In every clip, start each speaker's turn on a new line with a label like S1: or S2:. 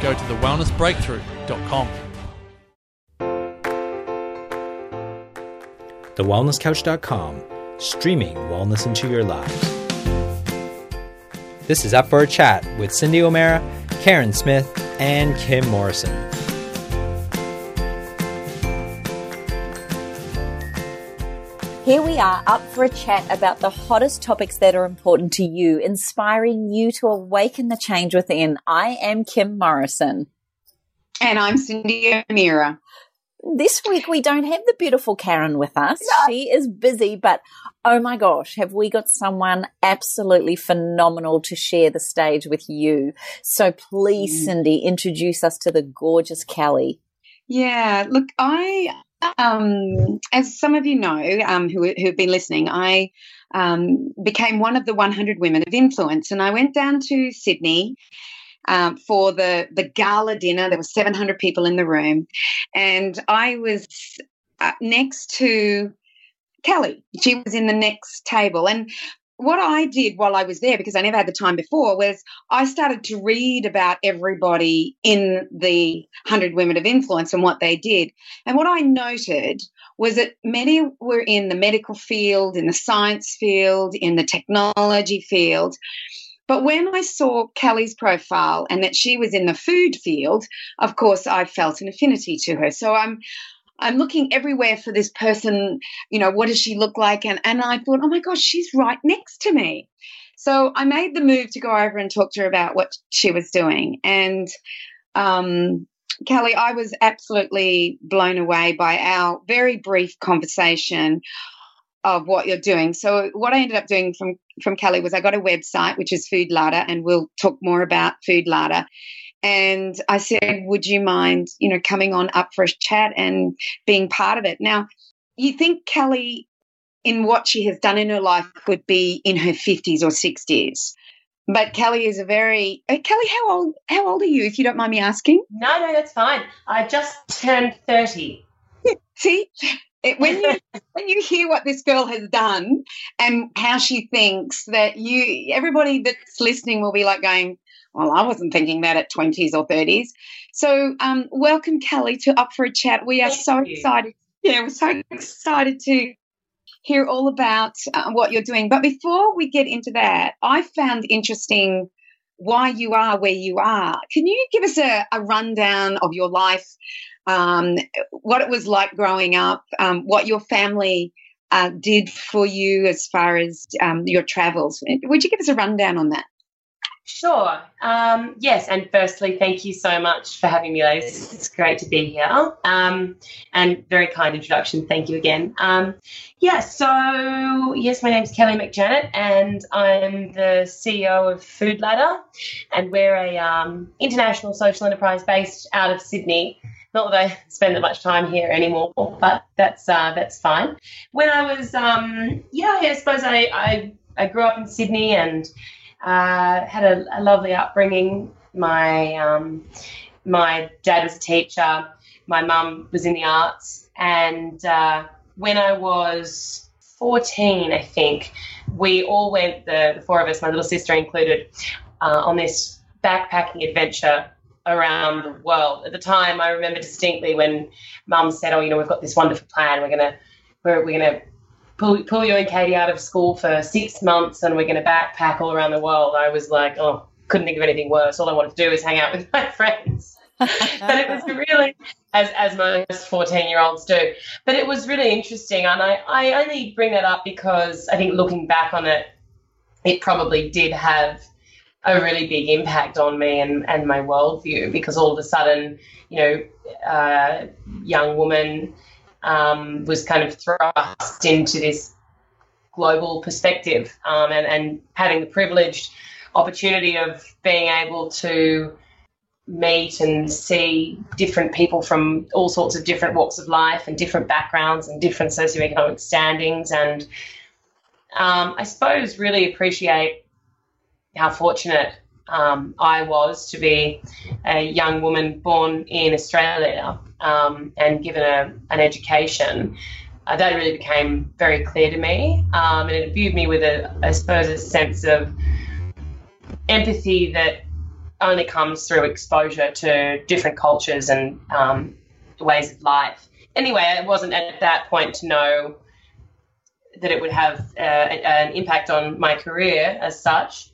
S1: go to thewellnessbreakthrough.com.
S2: TheWellnessCouch.com, streaming wellness into your lives. This is Up for a Chat with Cindy O'Meara, Karen Smith, and Kim Morrison.
S3: Here we are up for a chat about the hottest topics that are important to you, inspiring you to awaken the change within. I am Kim Morrison.
S4: And I'm Cindy O'Meara.
S3: This week we don't have the beautiful Karen with us. No. She is busy, but oh my gosh, have we got someone absolutely phenomenal to share the stage with you. So please, mm. Cindy, introduce us to the gorgeous Kelly.
S4: Yeah, look, I um, as some of you know um, who, who've been listening, I um, became one of the 100 women of influence, and I went down to Sydney um, for the the gala dinner. There were 700 people in the room, and I was uh, next to Kelly. She was in the next table, and what I did while I was there, because I never had the time before, was I started to read about everybody in the 100 Women of Influence and what they did. And what I noted was that many were in the medical field, in the science field, in the technology field. But when I saw Kelly's profile and that she was in the food field, of course, I felt an affinity to her. So I'm I'm looking everywhere for this person, you know, what does she look like? And, and I thought, oh my gosh, she's right next to me. So I made the move to go over and talk to her about what she was doing. And um, Kelly, I was absolutely blown away by our very brief conversation of what you're doing. So what I ended up doing from from Kelly was I got a website which is Food Ladder, and we'll talk more about Food Ladder. And I said, Would you mind, you know, coming on up for a chat and being part of it? Now, you think Kelly, in what she has done in her life, would be in her 50s or 60s. But Kelly is a very uh, Kelly. How old? How old are you? If you don't mind me asking.
S5: No, no, that's fine. I just turned thirty.
S4: See, it, when you when you hear what this girl has done and how she thinks that you, everybody that's listening will be like going, well, I wasn't thinking that at 20s or 30s. So, um, welcome, Kelly, to Up for a Chat. We are Thank so you. excited. Yeah, we're so excited to hear all about uh, what you're doing. But before we get into that, I found interesting why you are where you are. Can you give us a, a rundown of your life, um, what it was like growing up, um, what your family uh, did for you as far as um, your travels? Would you give us a rundown on that?
S5: Sure. Um, yes, and firstly, thank you so much for having me, ladies. It's great to be here. Um, and very kind introduction. Thank you again. Um, yeah, so yes, my name is Kelly McJannett, and I'm the CEO of Food Ladder, and we're a um, international social enterprise based out of Sydney. Not that I spend that much time here anymore, but that's uh, that's fine. When I was, um, yeah, I suppose I, I I grew up in Sydney and uh, had a, a, lovely upbringing. My um, my dad was a teacher. my mum was in the arts, and uh, when I was 14, I think, we all went, the, the four of us, my little sister included, uh, on this backpacking adventure around the world. At the time, I remember distinctly when mum said, Oh, you know, we've got this wonderful plan. We're going to, we're, we're going to pull, pull you and Katie out of school for six months and we're going to backpack all around the world. I was like, Oh, couldn't think of anything worse. All I wanted to do was hang out with my friends. but it was really, as, as most 14 year olds do, but it was really interesting. And I, I only bring that up because I think looking back on it, it probably did have a really big impact on me and, and my worldview because all of a sudden, you know, uh, young woman um, was kind of thrust into this global perspective um, and, and having the privileged opportunity of being able to meet and see different people from all sorts of different walks of life and different backgrounds and different socioeconomic standings and um, I suppose really appreciate how fortunate um, I was to be a young woman born in Australia um, and given a, an education. Uh, that really became very clear to me, um, and it imbued me with a, I suppose, a sense of empathy that only comes through exposure to different cultures and um, ways of life. Anyway, it wasn't at that point to know that it would have uh, an impact on my career as such.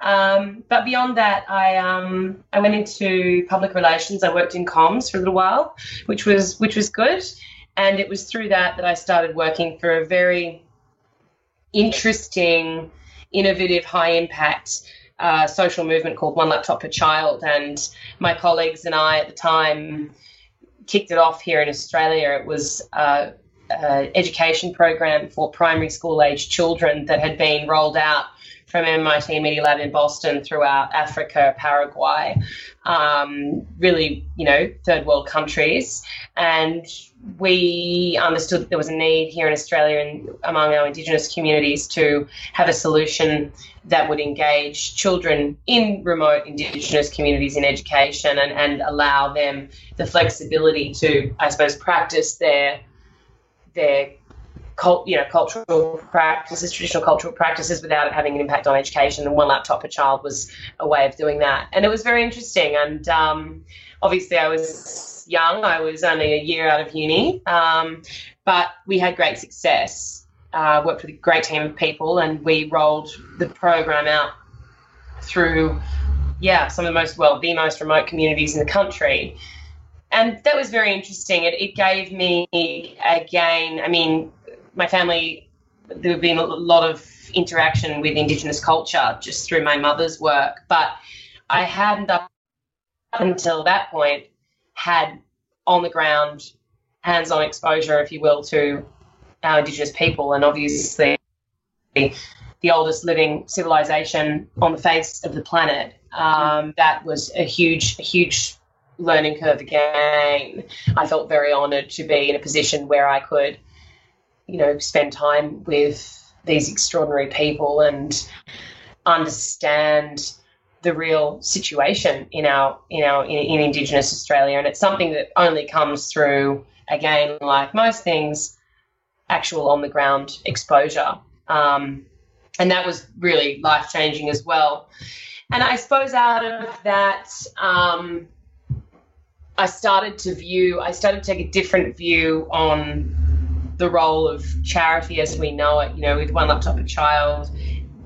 S5: Um, but beyond that, I um, I went into public relations. I worked in comms for a little while, which was which was good, and it was through that that I started working for a very interesting, innovative, high impact uh, social movement called One Laptop Per Child. And my colleagues and I at the time kicked it off here in Australia. It was uh, an education program for primary school age children that had been rolled out from MIT Media Lab in Boston throughout Africa, Paraguay, um, really, you know, third world countries. And we understood that there was a need here in Australia and among our Indigenous communities to have a solution that would engage children in remote Indigenous communities in education and, and allow them the flexibility to, I suppose, practice their their cult, you know, cultural practices, traditional cultural practices, without it having an impact on education. And one laptop per child was a way of doing that, and it was very interesting. And um, obviously, I was young; I was only a year out of uni, um, but we had great success. Uh, worked with a great team of people, and we rolled the program out through, yeah, some of the most well, the most remote communities in the country and that was very interesting. It, it, gave me again. I mean, my family, there have been a lot of interaction with Indigenous culture just through my mother's work, but I hadn't up until that point had on the ground, hands on exposure, if you will, to our Indigenous people, and obviously the oldest living civilization on the face of the planet. Um, that was a huge, a huge learning curve again. I felt very honoured to be in a position where I could you know, spend time with these extraordinary people and understand the real situation in our in our in, in, Indigenous Australia, and it's something that only comes through again, like most things, actual on the ground exposure, um, and that was really life changing as well. And I suppose out of that, um, I started to view, I started to take a different view on the role of charity as we know it. You know, with One Laptop Per Child,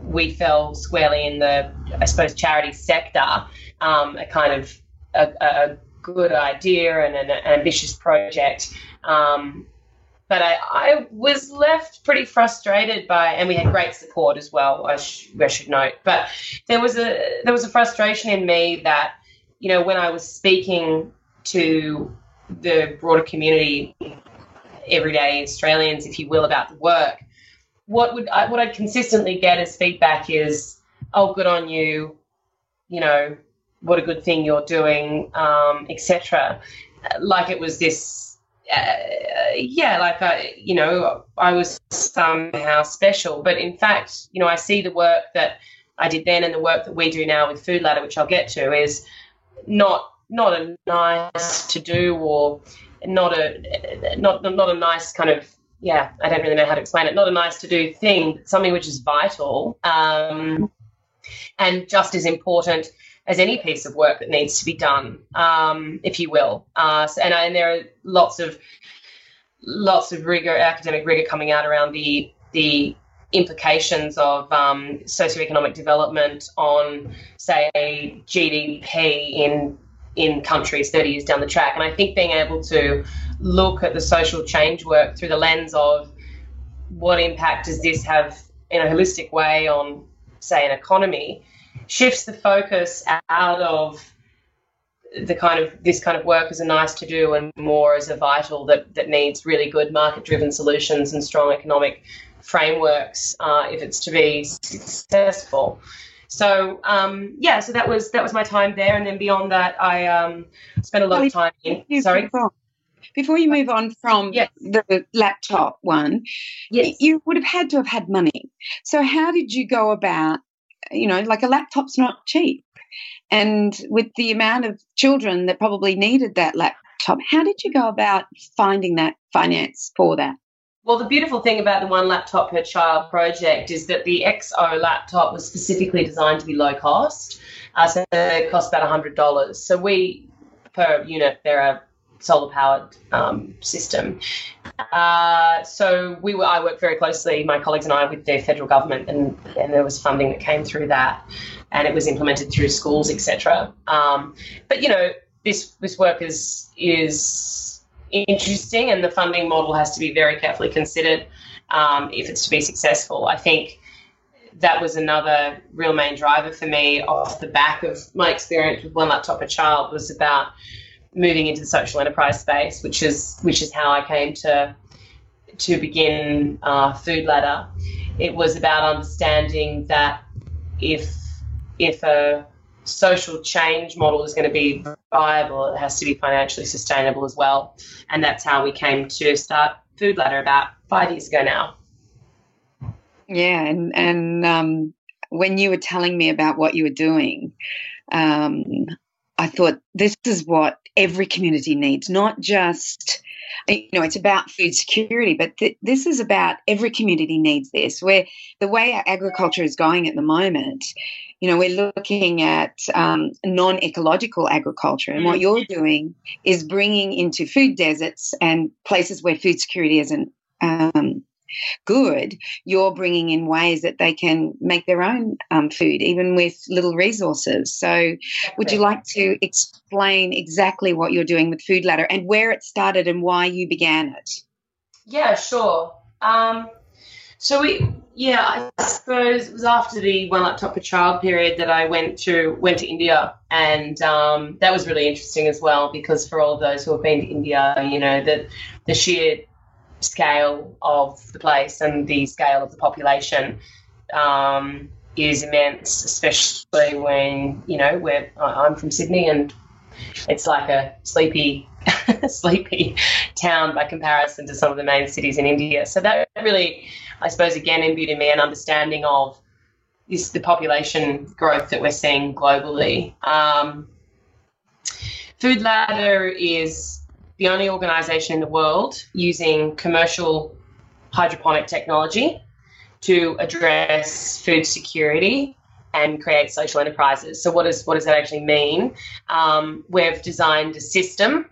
S5: we fell squarely in the, I suppose, charity sector, um, a kind of a, a, good idea and an, an ambitious project. Um, but I, I, was left pretty frustrated by, and we had great support as well. I, sh- I should note, but there was a there was a frustration in me that, you know, when I was speaking to the broader community everyday Australians, if you will, about the work, what would I, what I'd consistently get as feedback is, "Oh, good on you," you know, "What a good thing you're doing," um, etc. Like it was this, uh, yeah, like I, you know, I was somehow special. But in fact, you know, I see the work that I did then and the work that we do now with Food Ladder, which I'll get to, is not not a nice to do or not a not not a nice kind of yeah, I don't really know how to explain it. Not a nice to do thing, something which is vital um, and just as important as any piece of work that needs to be done, um, if you will. Uh, so, and, and, there are lots of lots of rigor, academic rigor coming out around the the implications of um, socioeconomic development on, say, GDP in in countries 30 years down the track. And I think being able to look at the social change work through the lens of what impact does this have in a holistic way on, say, an economy, shifts the focus out of the kind of this kind of work as a nice to do and more as a vital that, that needs really good market driven solutions and strong economic frameworks uh, if it's to be successful. So um, yeah, so that was that was my time there, and then beyond that, I um, spent a lot of time in. Sorry.
S4: Before you move on from yes. the laptop one, yes. you would have had to have had money. So how did you go about? You know, like a laptop's not cheap, and with the amount of children that probably needed that laptop, how did you go about finding that finance for that?
S5: Well, the beautiful thing about the one laptop per child project is that the XO laptop was specifically designed to be low cost. Uh, so it cost about $100. So we, per unit, they're a solar powered um, system. Uh, so we were, I worked very closely, my colleagues and I, with the federal government, and, and there was funding that came through that, and it was implemented through schools, etc. Um, but you know, this this work is is interesting, and the funding model has to be very carefully considered um, if it's to be successful. I think that was another real main driver for me off the back of my experience with One Laptop a Child was about moving into the social enterprise space, which is which is how I came to to begin uh, Food Ladder. It was about understanding that if if a social change model is going to be viable, it has to be financially sustainable as well. And that's how we came to start Food Ladder about five years ago now.
S4: Yeah, and and um, when you were telling me about what you were doing, um, I thought this is what every community needs, not just you know, it's about food security, but th- this is about every community needs this. Where the way agriculture is going at the moment, you know, we're looking at um, non ecological agriculture. And what mm. you're doing is bringing into food deserts and places where food security isn't um, good, you're bringing in ways that they can make their own um, food, even with little resources. So, would you like to explain exactly what you're doing with Food Ladder and where it started and why you began it?
S5: Yeah, sure. Um, so we, yeah, I suppose it was after the one laptop per child period that I went to went to India, and um, that was really interesting as well because for all of those who have been to India, you know that the sheer scale of the place and the scale of the population um, is immense, especially when you know where I'm from Sydney and it's like a sleepy sleepy town by comparison to some of the main cities in India. So that really I suppose, again, imbued in me an understanding of this, the population growth that we're seeing globally. Um, Food Ladder is the only organisation in the world using commercial hydroponic technology to address food security and create social enterprises. So, what, is, what does that actually mean? Um, we've designed a system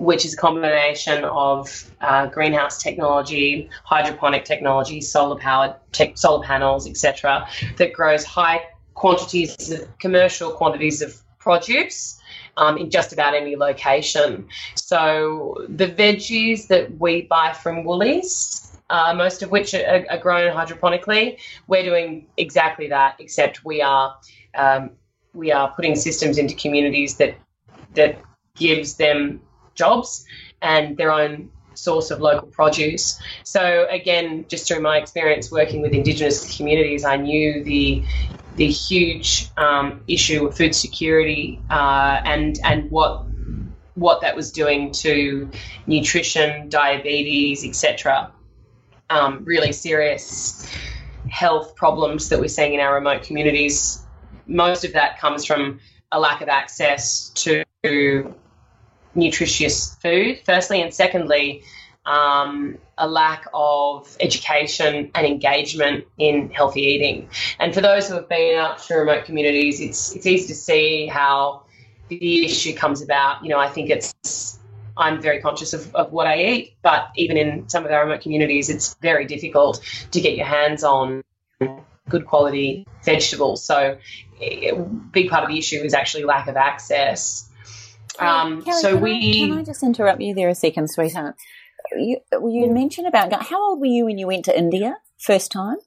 S5: which is a combination of uh, greenhouse technology, hydroponic technology, solar powered solar panels, etc., that grows high quantities of commercial quantities of produce. Um, in just about any location. So the veggies that we buy from Woolies, uh, most of which are, are, grown hydroponically, we're doing exactly that. Except we are um, we are putting systems into communities that that gives them jobs and their own source of local produce. So again, just through my experience working with Indigenous communities, I knew the the huge um, issue of food security uh, and and what what that was doing to nutrition, diabetes, etc. Um, really serious health problems that we're seeing in our remote communities. Most of that comes from a lack of access to nutritious food, firstly, and secondly, um, a lack of education and engagement in healthy eating. And for those who have been out to remote communities, it's it's easy to see how the issue comes about. You know, I think it's I'm very conscious of, of what I eat, but even in some of our remote communities, it's very difficult to get your hands on good quality vegetables. So, a big part of the issue is actually lack of access.
S3: Um, Kelly, so can we I, can I just interrupt you there a second, sweetheart? You, you mentioned about how old were you when you went to India first time?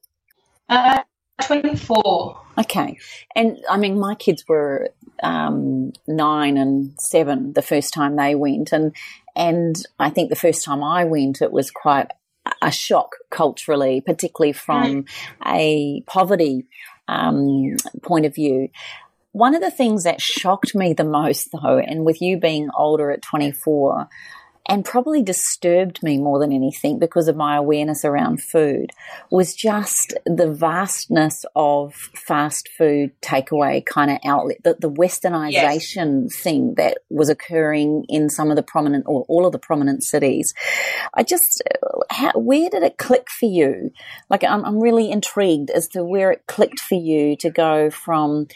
S5: Uh, 24.
S3: Okay. And I mean, my kids were um, nine and seven the first time they went. And, and I think the first time I went, it was quite a shock culturally, particularly from a poverty um, point of view. One of the things that shocked me the most, though, and with you being older at 24, and probably disturbed me more than anything because of my awareness around food was just the vastness of fast food takeaway kind of outlet, the, the westernization yes. thing that was occurring in some of the prominent or all of the prominent cities. I just, uh, how, where did it click for you? Like, I'm, I'm really intrigued as to where it clicked for you to go from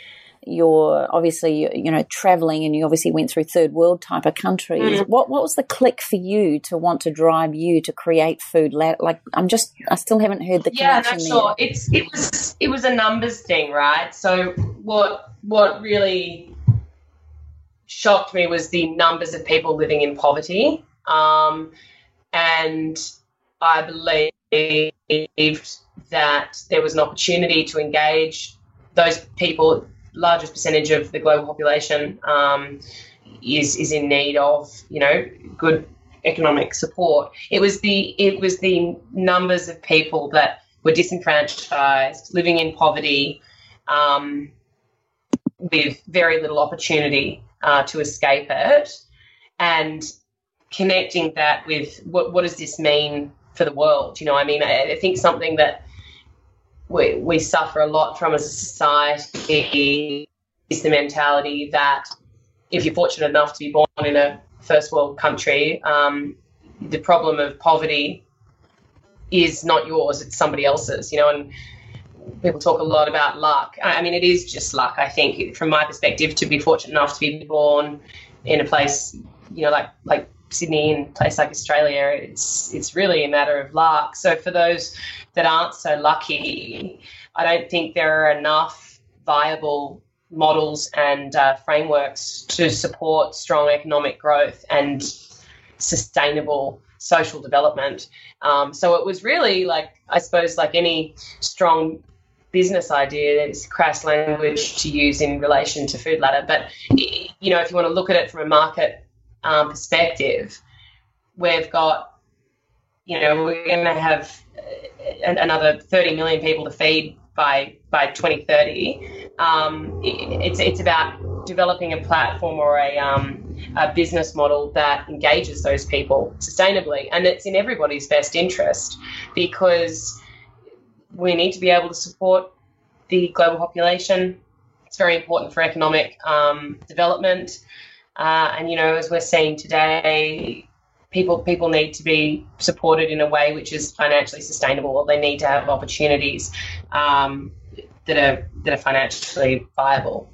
S3: you're obviously you know traveling and you obviously went through third world type of countries mm. what what was the click for you to want to drive you to create food like i'm just i still haven't heard the
S5: yeah no, sure there. it's it was it was a numbers thing right so what what really shocked me was the numbers of people living in poverty um, and i believed that there was an opportunity to engage those people largest percentage of the global population um, is is in need of you know good economic support. It was the it was the numbers of people that were disenfranchised, living in poverty, um, with very little opportunity uh, to escape it, and connecting that with what what does this mean for the world? You know, I mean, I, I think something that we, we suffer a lot from as a society is the mentality that if you're fortunate enough to be born in a first world country, um, the problem of poverty is not yours, it's somebody else's, you know, and people talk a lot about luck. I mean, it is just luck, I think, from my perspective, to be fortunate enough to be born in a place, you know, like, like Sydney and place like Australia, it's, it's really a matter of luck. So for those that aren't so lucky, I don't think there are enough viable models and uh, frameworks to support strong economic growth and sustainable social development. Um, so it was really like, I suppose, like any strong business idea, it's crass language to use in relation to food ladder. But, you know, if you want to look at it from a market um, perspective, we've got, you know, we're going to have another 30 million people to feed by by 2030. Um, it's it's about developing a platform or a um, a business model that engages those people sustainably, and it's in everybody's best interest because we need to be able to support the global population. It's very important for economic um, development, uh, and you know, as we're seeing today, people people need to be supported in a way which is financially sustainable, or they need to have opportunities um, that are that are financially viable.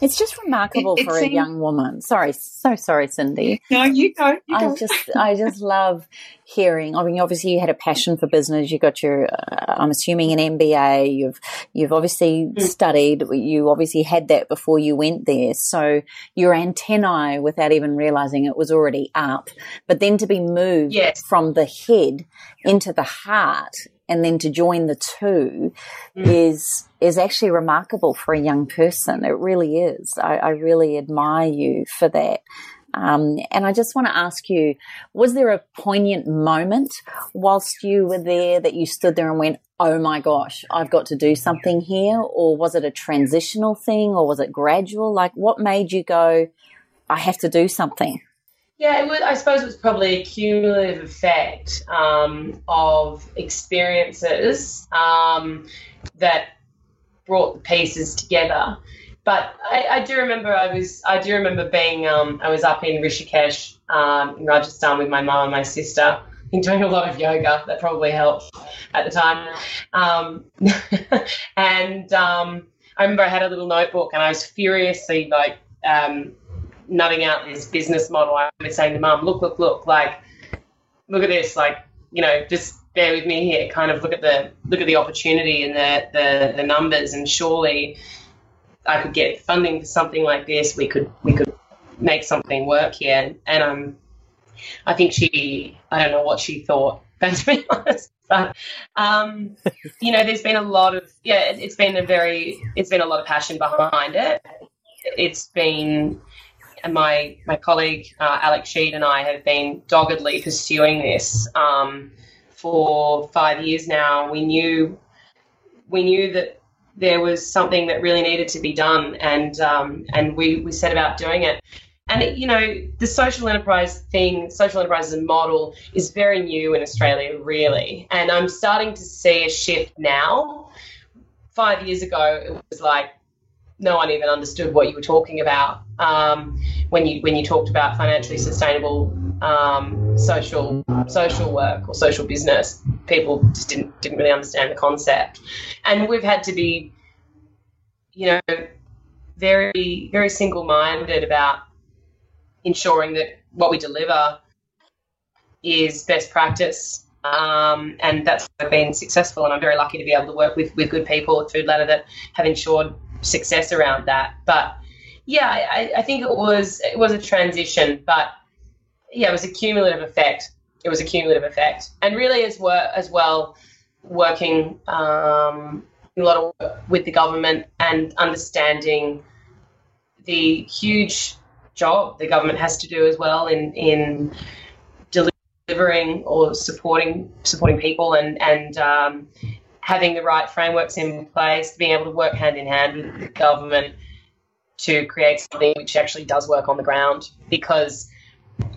S3: It's just remarkable it, it for seems... a young woman. Sorry, so sorry, Cindy.
S4: No, you go. You
S3: I just, I just love hearing. I mean, obviously, you had a passion for business. You got your, uh, I'm assuming, an MBA. You've, you've obviously mm. studied. You obviously had that before you went there. So your antennae, without even realizing it, was already up. But then to be moved
S5: yes.
S3: from the head into the heart and then to join the two mm. is is actually remarkable for a young person. It really is. I, I really admire you for that. Um, and I just want to ask you, was there a poignant moment whilst you were there that you stood there and went, oh my gosh, I've got to do something here? Or was it a transitional thing or was it gradual? Like what made you go, I have to do something?
S5: Yeah, was, I suppose it was probably a cumulative effect um, of experiences um, that brought the pieces together. but I, I, do remember I was I do remember being um, I was up in Rishikesh um, in Rajasthan with my mum and my sister and doing a lot of yoga. That probably helped at the time. Um, and um, I remember I had a little notebook and I was furiously like um, nutting out this business model. I was saying to mum, look, look, look, like look at this, like you know, just bear with me here. Kind of look at the look at the opportunity and the the, the numbers, and surely I could get funding for something like this. We could we could make something work here. And um, I think she I don't know what she thought, to be honest. But um, you know, there's been a lot of yeah, it, it's been a very it's been a lot of passion behind it. It's been and my my colleague uh, Alex Sheed and I have been doggedly pursuing this um, for five years now. We knew we knew that there was something that really needed to be done, and um, and we we set about doing it. And it, you know, the social enterprise thing, social enterprise as a model, is very new in Australia, really. And I'm starting to see a shift now. Five years ago, it was like no one even understood what you were talking about um, when you when you talked about financially sustainable um, social social work or social business. People just didn't didn't really understand the concept, and we've had to be, you know, very very single minded about ensuring that what we deliver is best practice. Um, and that's been successful, and I'm very lucky to be able to work with, with good people at Food Ladder that have ensured success around that. But yeah, I, I think it was it was a transition, but yeah, it was a cumulative effect. It was a cumulative effect, and really as as well working um, a lot of work with the government and understanding the huge job the government has to do as well in in delivering or supporting supporting people and and um, having the right frameworks in place, being able to work hand in hand with the government to create something which actually does work on the ground. Because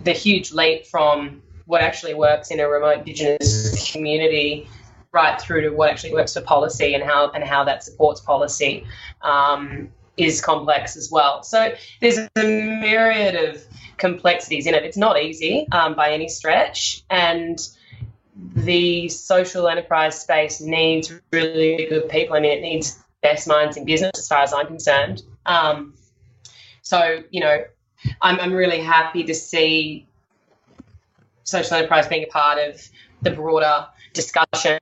S5: the huge leap from what actually works in a remote Indigenous community right through to what actually works for policy and how and how that supports policy um, is complex as well. So there's a myriad of complexities in it. It's not easy um, by any stretch, and the social enterprise space needs really good people. I mean, it needs best minds in business, as far as I'm concerned. Um, so, you know, I'm, I'm really happy to see social enterprise being a part of the broader discussion,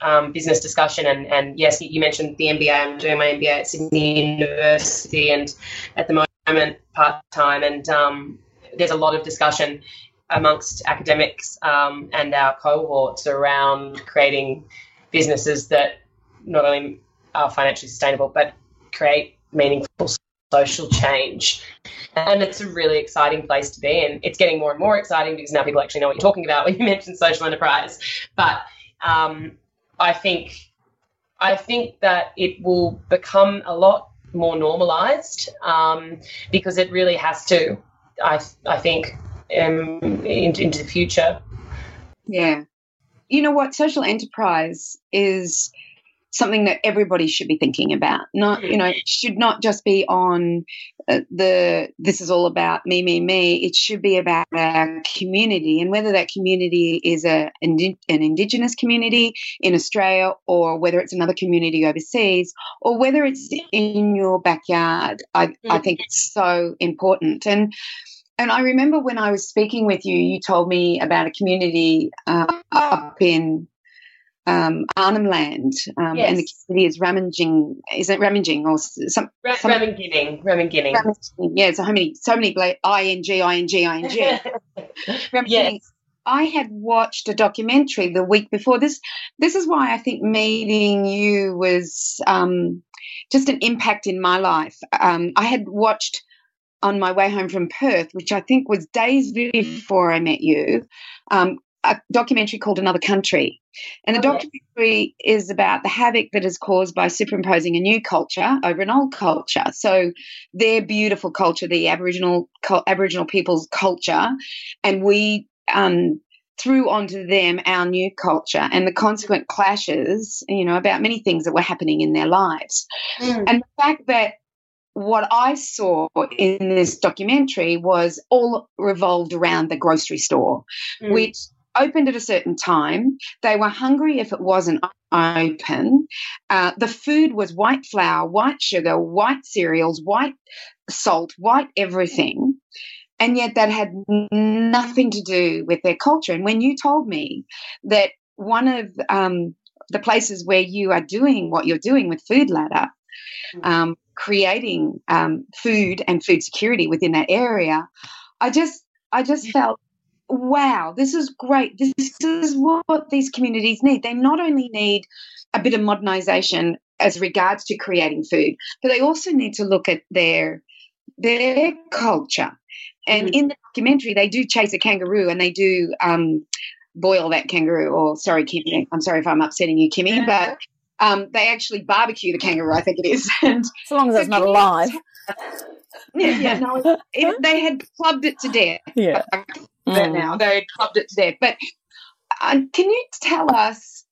S5: um, business discussion. And, and yes, you mentioned the MBA. I'm doing my MBA at Sydney University and at the moment part time. And um, there's a lot of discussion amongst academics um, and our cohorts around creating businesses that not only are financially sustainable but create meaningful social change. And it's a really exciting place to be And It's getting more and more exciting because now people actually know what you're talking about when you mention social enterprise. But um, I think I think that it will become a lot more normalized um, because it really has to. I I think um, into, into the future.
S4: Yeah. You know what? Social enterprise is something that everybody should be thinking about. Not, you know, it should not just be on uh, the this is all about me, me, me. It should be about our community, and whether that community is a an indigenous community in Australia, or whether it's another community overseas, or whether it's in your backyard. I, I think it's so important. And and I remember when I was speaking with you, you told me about a community uh, up in um, Arnhem Land, um, yes. and the community is Ramenging. Is it Ramenging or some?
S5: Ra- some Ramingining. Ramingining.
S4: Yeah, so how many, so many bla- ing, ing, ing. yes. I had watched a documentary the week before this. This is why I think meeting you was um, just an impact in my life. Um, I had watched on my way home from Perth, which I think was days before I met you, um, a documentary called Another Country. And the documentary is about the havoc that is caused by superimposing a new culture over an old culture. So their beautiful culture, the Aboriginal Aboriginal people's culture, and we um, threw onto them our new culture and the consequent clashes, you know, about many things that were happening in their lives. Mm. And the fact that what I saw in this documentary was all revolved around the grocery store, mm. which opened at a certain time. They were hungry if it wasn't open. Uh, the food was white flour, white sugar, white cereals, white salt, white everything. And yet that had nothing to do with their culture. And when you told me that one of um, the places where you are doing what you're doing with Food Ladder, mm. um, creating um, food and food security within that area, I just I just felt wow, this is great. This is what these communities need. They not only need a bit of modernization as regards to creating food, but they also need to look at their their culture. And mm-hmm. in the documentary, they do chase a kangaroo and they do um, boil that kangaroo. Or sorry, Kimmy, I'm sorry if I'm upsetting you, Kimmy, but um, they actually barbecue the kangaroo. I think it is, and
S3: as long as it's not alive.
S4: Yeah, yeah, no, it, they had clubbed it to death.
S3: Yeah,
S4: mm. now they clubbed it to death. But uh, can you tell us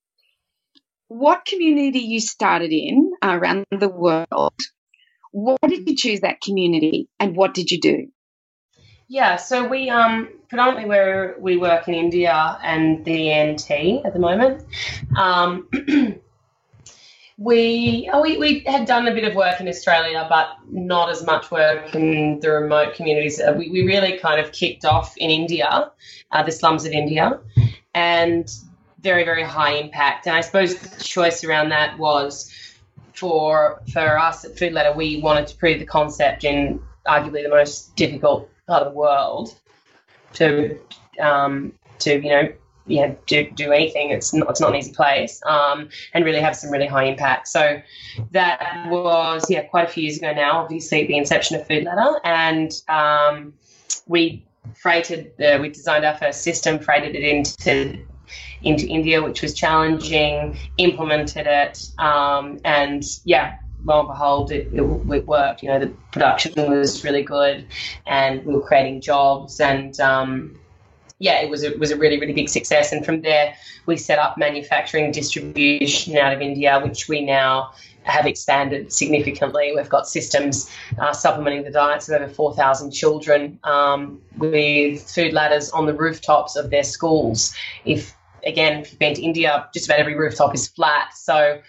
S4: what community you started in uh, around the world? Why did you choose that community, and what did you do?
S5: Yeah, so we um, predominantly where we work in India and the NT at the moment. Um, We, oh, we we had done a bit of work in Australia, but not as much work in the remote communities. Uh, we, we really kind of kicked off in India, uh, the slums of India, and very very high impact. And I suppose the choice around that was for for us at Food Ladder, we wanted to prove the concept in arguably the most difficult part of the world to um, to you know you know, do, do anything. It's not, it's not an easy place um, and really have some really high impact. So that was, yeah, quite a few years ago now, obviously, the inception of Food Ladder. And um, we freighted, we designed our first system, freighted it into into India, which was challenging, implemented it, um, and yeah, lo and behold, it, it, it, worked. You know, the production was really good, and we were creating jobs, and um, yeah, it was a, was a really really big success. And from there, we set up manufacturing distribution out of India, which we now have expanded significantly. We've got systems uh, supplementing the diets of over 4,000 children um, with food ladders on the rooftops of their schools. If again, if you've been to India, just about every rooftop is flat. So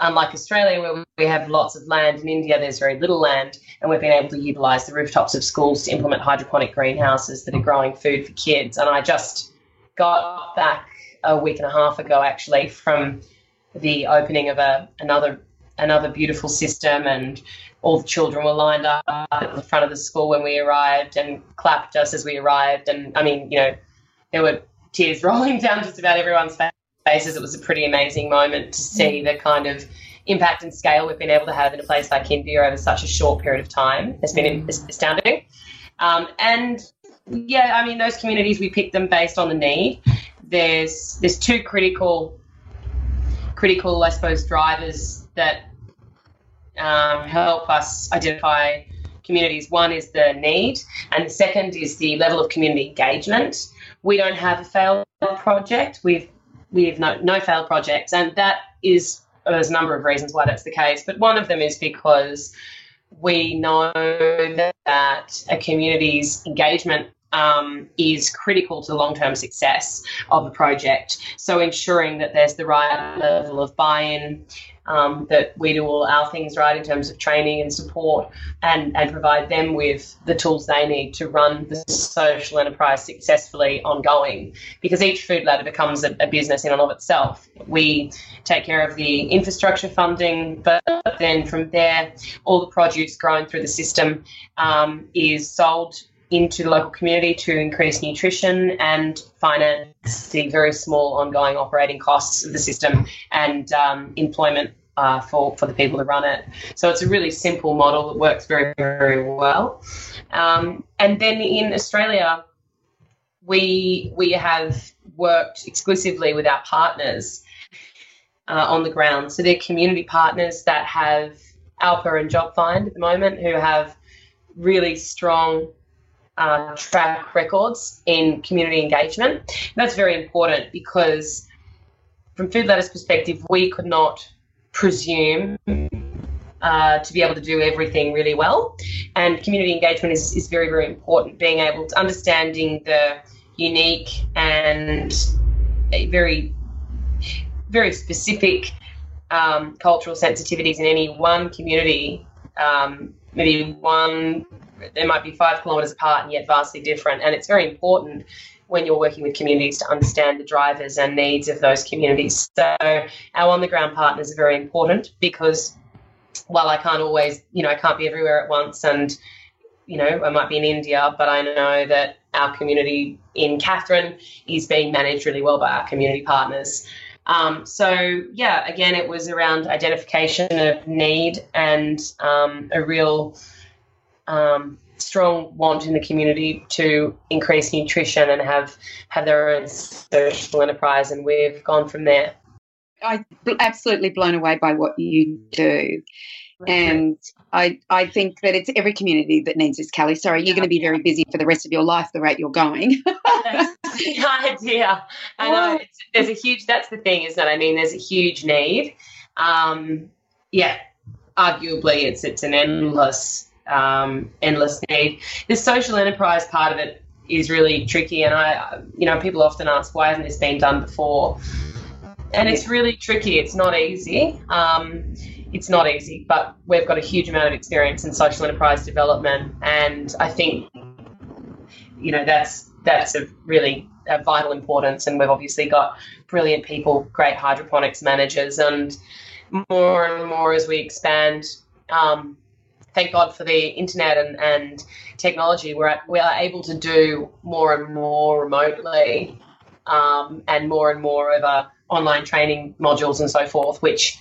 S5: unlike Australia, where we have lots of land, in India there's very little land, and we've been able to utilise the rooftops of schools to implement hydroponic greenhouses that are growing food for kids. And I just got back a week and a half ago, actually, from the opening of a another another beautiful system, and all the children were lined up at the front of the school when we arrived and clapped us as we arrived. And I mean, you know, there were tears rolling down just about everyone's face basis, it was a pretty amazing moment to see the kind of impact and scale we've been able to have in a place like India over such a short period of time. It's been mm. astounding. Um, and yeah, I mean, those communities we pick them based on the need. There's there's two critical critical, I suppose, drivers that um, help us identify communities. One is the need, and the second is the level of community engagement. We don't have a failed project. We've we have no, no failed projects. And that is, there's a number of reasons why that's the case. But one of them is because we know that a community's engagement um, is critical to the long term success of a project. So, ensuring that there's the right level of buy in, um, that we do all our things right in terms of training and support and, and provide them with the tools they need to run the social enterprise successfully ongoing because each food ladder becomes a, a business in and of itself. We take care of the infrastructure funding, but then from there, all the produce grown through the system um, is sold into the local community to increase nutrition and finance the very small ongoing operating costs of the system and um, employment uh, for, for the people to run it. So it's a really simple model that works very, very well. Um, and then in Australia, we, we have worked exclusively with our partners uh, on the ground. So they're community partners that have Alpa and JobFind at the moment who have really strong uh, track records in community engagement. And that's very important because, from Food Ladder's perspective, we could not presume uh, to be able to do everything really well. And community engagement is, is very, very important. Being able to understanding the unique and very, very specific um, cultural sensitivities in any one community, um, maybe one, there might be five kilometres apart and yet vastly different. And it's very important when you're working with communities to understand the drivers and needs of those communities. So our on the ground partners are very important because while I can't always, you know, I can't be everywhere at once and, you know, I might be in India, but I know that our community in Katherine is being managed really well by our community partners. Um, so, yeah, again, it was around identification of need and um, a real um, strong want in the community to increase nutrition and have have their own social enterprise, and we've gone from there.
S4: I'm absolutely blown away by what you do. And I, I think that it's every community that needs this, Kelly. Sorry, you're going to be very busy for the rest of your life, the rate you're going.
S5: that's the idea. I know. It's, there's a huge, that's the thing, is that I mean, there's a huge need. Um, yeah, arguably, it's, it's an endless um, endless need. The social enterprise part of it is really tricky, and I, you know, people often ask why hasn't this been done before, and it's really tricky. It's not easy. Um, it's not easy, but we've got a huge amount of experience in social enterprise development, and I think, you know, that's that's a really a vital importance. And we've obviously got brilliant people, great hydroponics managers, and more and more as we expand. Um, thank God for the internet and, and technology, we're, at, we are able to do more and more remotely um, and more and more over online training modules and so forth, which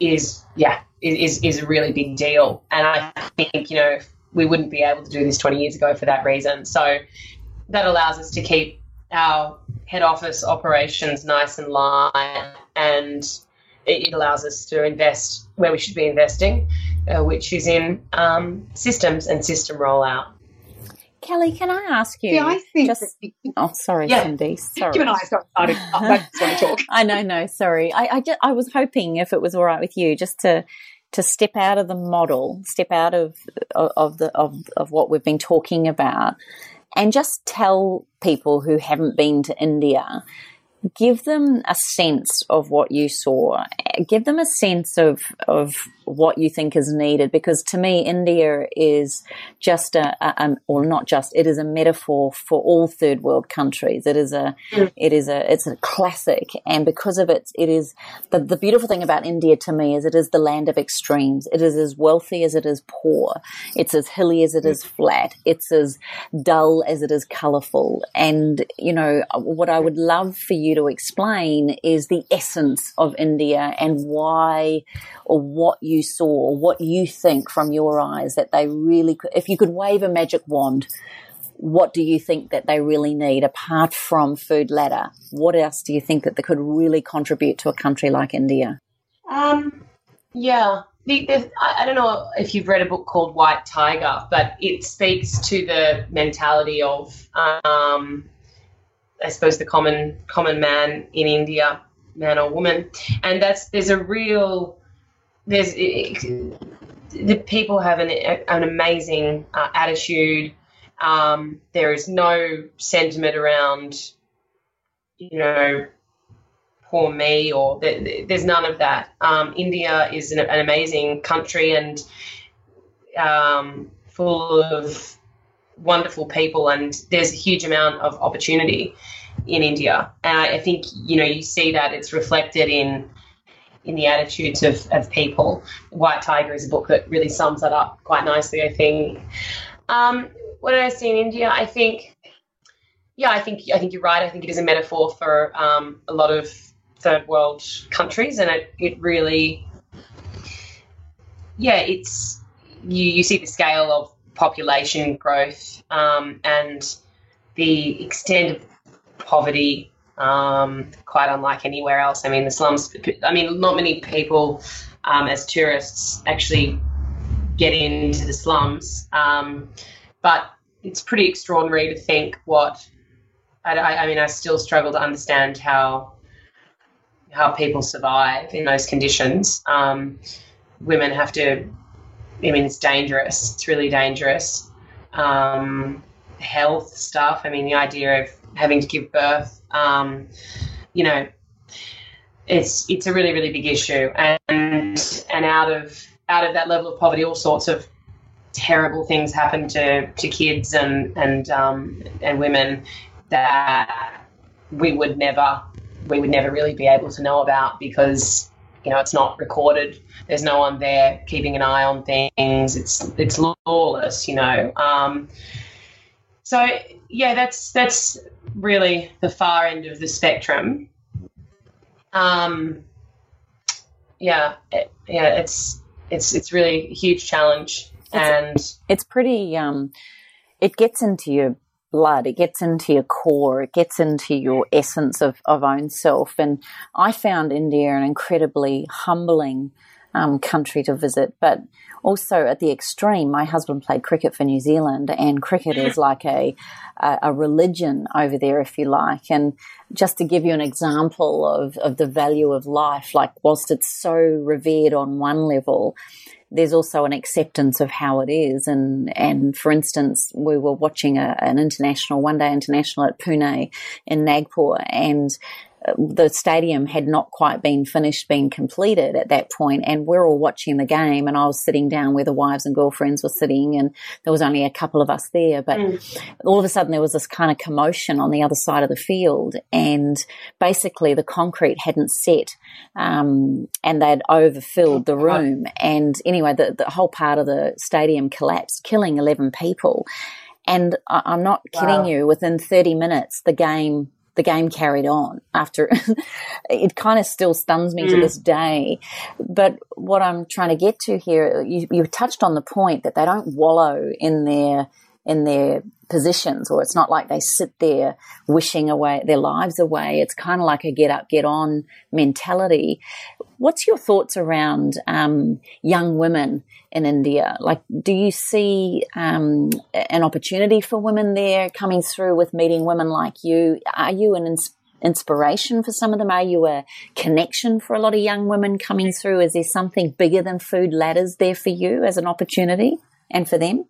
S5: is, yeah, is, is a really big deal. And I think, you know, we wouldn't be able to do this 20 years ago for that reason. So that allows us to keep our head office operations nice and light and it allows us to invest where we should be investing uh, which is in um, systems and system rollout.
S3: Kelly, can I ask you?
S4: Yeah, I think.
S3: Just, oh, sorry,
S4: yeah.
S3: Cindy. Sorry.
S4: You and I got started. I just want to talk.
S3: I know, no, sorry. I, I, just, I was hoping, if it was all right with you, just to to step out of the model, step out of of, of the of, of what we've been talking about, and just tell people who haven't been to India give them a sense of what you saw. Give them a sense of of what you think is needed because to me India is just a, a, or not just it is a metaphor for all third world countries. It is a mm. it is a it's a classic. And because of it it is the, the beautiful thing about India to me is it is the land of extremes. It is as wealthy as it is poor. It's as hilly as it is flat. It's as dull as it is colorful and you know what I would love for you to explain is the essence of India and why or what you saw, what you think from your eyes that they really could, if you could wave a magic wand, what do you think that they really need apart from food ladder? What else do you think that they could really contribute to a country like India?
S5: Um, yeah. The, the, I don't know if you've read a book called White Tiger, but it speaks to the mentality of, um, I suppose, the common common man in India, man or woman, and that's there's a real there's the people have an, an amazing uh, attitude. Um, there is no sentiment around, you know, poor me, or there's none of that. Um, India is an, an, amazing country and um, full of wonderful people, and there's a huge amount of opportunity in India. And I, I think you know you see that it's reflected in in the attitudes of, of people. White Tiger is a book that really sums that up quite nicely, I think. Um, what did I see in India? I think, yeah, I think I think you're right. I think it is a metaphor for um, a lot of third world countries, and it, it really, yeah, it's you you see the scale of population growth um, and the extent of poverty um, quite unlike anywhere else. I mean, the slums, I mean, not many people um, as tourists actually get into the slums, um, but it's pretty extraordinary to think what. I, I, mean, I still struggle to understand how how people survive in those conditions. Um, women have to I mean, it's dangerous. It's really dangerous. Um, health stuff. I mean, the idea of having to give birth, um, you know, it's it's a really really big issue, and and out of out of that level of poverty, all sorts of terrible things happen to, to kids and and um, and women that we would never we would never really be able to know about because you know it's not recorded. There's no one there keeping an eye on things. It's it's lawless, you know. Um, so yeah, that's that's really the far end of the spectrum. Um, yeah, it, yeah, it's it's it's really a huge challenge, and
S3: it's, it's pretty. Um, it gets into your blood, it gets into your core, it gets into your essence of, of own self. And I found India an incredibly humbling um, country to visit, but also at the extreme, my husband played cricket for New Zealand, and cricket is like a, a, religion over there, if you like. And just to give you an example of, of the value of life, like whilst it's so revered on one level, there's also an acceptance of how it is. And, and for instance, we were watching a, an international, one day international at Pune in Nagpur and the stadium had not quite been finished, being completed at that point, and we're all watching the game. And I was sitting down where the wives and girlfriends were sitting, and there was only a couple of us there. But mm. all of a sudden, there was this kind of commotion on the other side of the field, and basically the concrete hadn't set, um, and they'd overfilled the room. And anyway, the, the whole part of the stadium collapsed, killing eleven people. And I, am not kidding wow. you. Within 30 minutes, the game the game carried on after it kind of still stuns me mm. to this day. But what I'm trying to get to here, you, you touched on the point that they don't wallow in their in their positions or it's not like they sit there wishing away their lives away it's kind of like a get up get on mentality what's your thoughts around um, young women in india? Like do you see um, an opportunity for women there coming through with meeting women like you? Are you an ins- inspiration for some of them? Are you a connection for a lot of young women coming through? Is there something bigger than food ladders there for you as an opportunity and for them?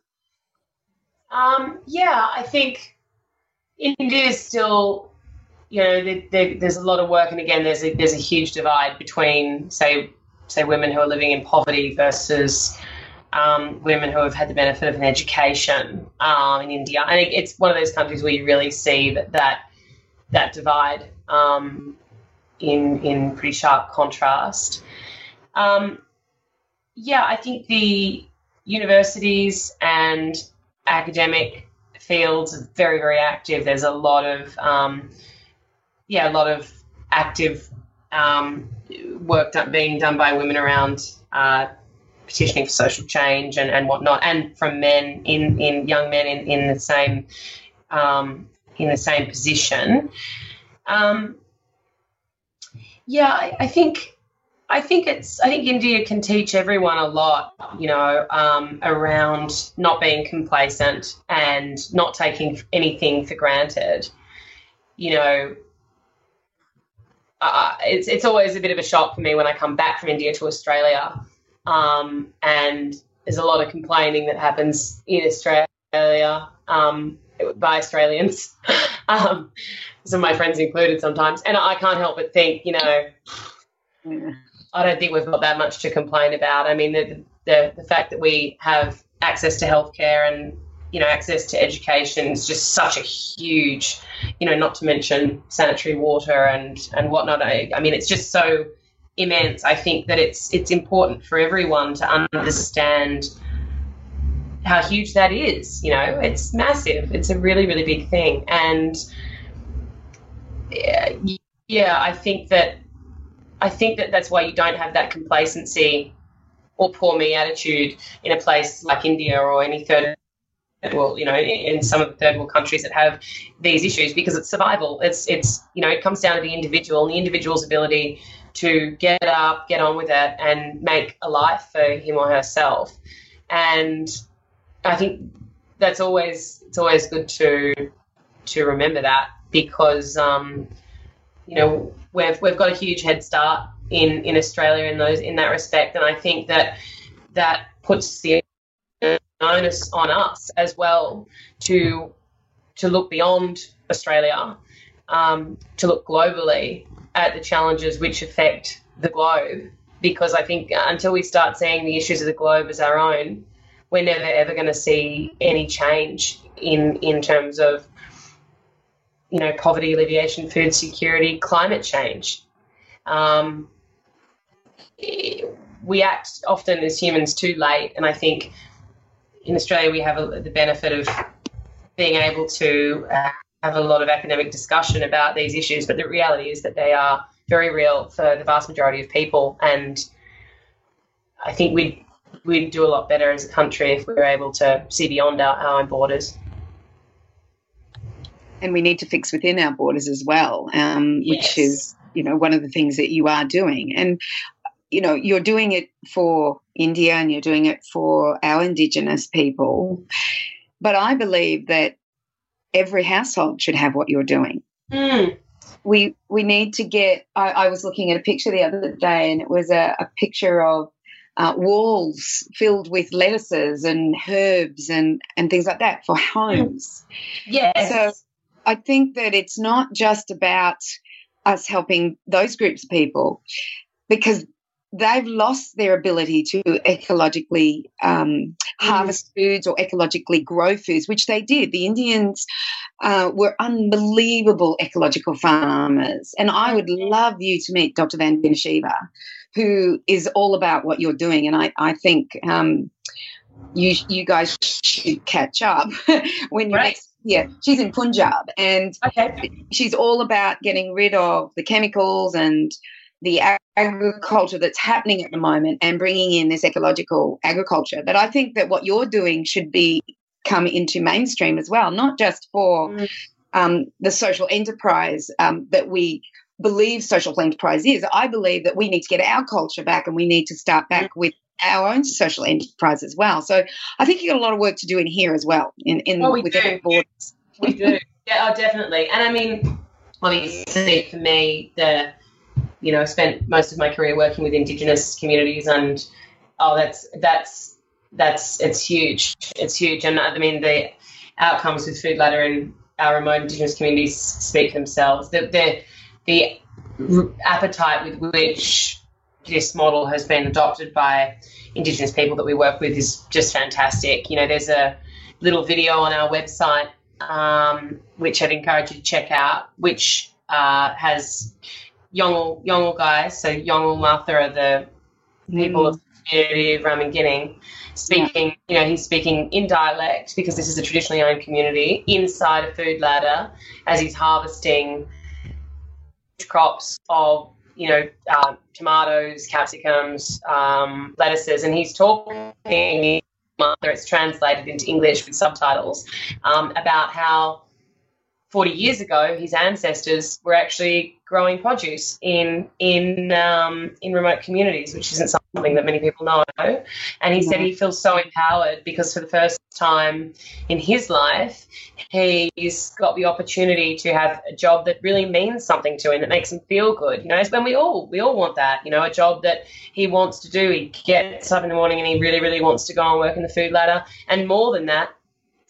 S5: Um, yeah, I think India is still, you know, there's a lot of work, and again, there's a, there's a huge divide between, say, say women who are living in poverty versus um, women who have had the benefit of an education um, in India. And it, it's one of those countries where you really see that that, that divide um, in in pretty sharp contrast. Um, yeah, I think the universities and academic fields are very, very active. There's a lot of, um, yeah, a lot of active um, work done, being done by women around uh, petitioning for social change and, and whatnot, and from men in, in young men in, in the same um, in the same position. Um, yeah, I, I think I think it's. I think India can teach everyone a lot, you know, um, around not being complacent and not taking anything for granted. You know, uh, it's it's always a bit of a shock for me when I come back from India to Australia, um, and there's a lot of complaining that happens in Australia um, by Australians, um, some of my friends included sometimes, and I can't help but think, you know. I don't think we've got that much to complain about. I mean, the, the, the fact that we have access to healthcare and you know access to education is just such a huge, you know, not to mention sanitary water and and whatnot. I, I mean, it's just so immense. I think that it's it's important for everyone to understand how huge that is. You know, it's massive. It's a really really big thing, and yeah, I think that I think that that's why you don't have that complacency or poor me attitude in a place like India or any third world, you know, in some of the third world countries that have these issues because it's survival. It's it's you know it comes down to the individual and the individual's ability to get up, get on with it, and make a life for him or herself. And I think that's always it's always good to to remember that because um, you know we've we've got a huge head start in in Australia in those in that respect, and I think that that puts the onus on us as well to to look beyond Australia, um, to look globally at the challenges which affect the globe. Because I think until we start seeing the issues of the globe as our own, we're never ever going to see any change in in terms of you know poverty alleviation, food security, climate change. Um, we act often as humans too late, and I think in Australia we have a, the benefit of being able to uh, have a lot of academic discussion about these issues, but the reality is that they are very real for the vast majority of people, and I think we'd we'd do a lot better as a country if we were able to see beyond our, our own borders.
S4: And we need to fix within our borders as well, um,
S5: Yes.
S4: which is you know one of the things that you are doing. And you know you're doing it for India and you're doing it for our Indigenous people. But I believe that every household should have what you're doing.
S5: Mm.
S4: we we need to get I, I was looking at a picture the other day and it was a, a picture of uh, walls filled with lettuces and herbs and and things like that for homes
S5: Yes.
S4: So- i think that it's not just about us helping those groups of people because they've lost their ability to ecologically um, harvest foods or ecologically grow foods, which they did. The Indians uh, were unbelievable ecological farmers. And I would love you to meet Dr. Van Shiva, who is all about what you're doing. And I, I think um, you, you guys should catch up when you're
S5: Right.
S4: next here. She's in Punjab and
S5: okay.
S4: she's all about getting rid of the chemicals and the agriculture that's happening at the moment and bringing in this ecological agriculture. But I think that what you're doing should be come into mainstream as well, not just for
S5: Mm.
S4: um, the social enterprise um, that we believe social enterprise is. I believe that we need to get our culture back and we need to start back with our own social enterprise as well. So I think you got a lot of work to do in here as well, in, in
S5: Oh, we
S4: within
S5: do. We do. Yeah, oh, definitely. And I mean, obviously, for me, the you know, I spent most of my career working with Indigenous communities, and oh, that's that's that's it's huge. It's huge, and I mean the outcomes with Food Ladder and our remote Indigenous communities speak themselves. The the, the appetite with which this model has been adopted by Indigenous people that we work with is just fantastic. You know, there's a little video on our website um, which I'd encourage you to check out, which uh, has Yolngu, Yolngu guys, so Yolngu Matha are the people of the community of Ramingining, speaking, you know, he's speaking in dialect because this is a traditionally owned community inside a food ladder as he's harvesting crops of, you know, uh, tomatoes, capsicums, um, lettuces, and he's talking it's translated into English with subtitles, um, about how 40 years ago his ancestors were actually growing produce in in um, in remote communities, which isn't something that many people know. And he said he feels so empowered because for the first time in his life, he's got the opportunity to have a job that really means something to him, that makes him feel good. You know, it's when we all we all want that. You know, a job that he wants to do. He gets up in the morning and he really really wants to go and work in the food ladder. And more than that,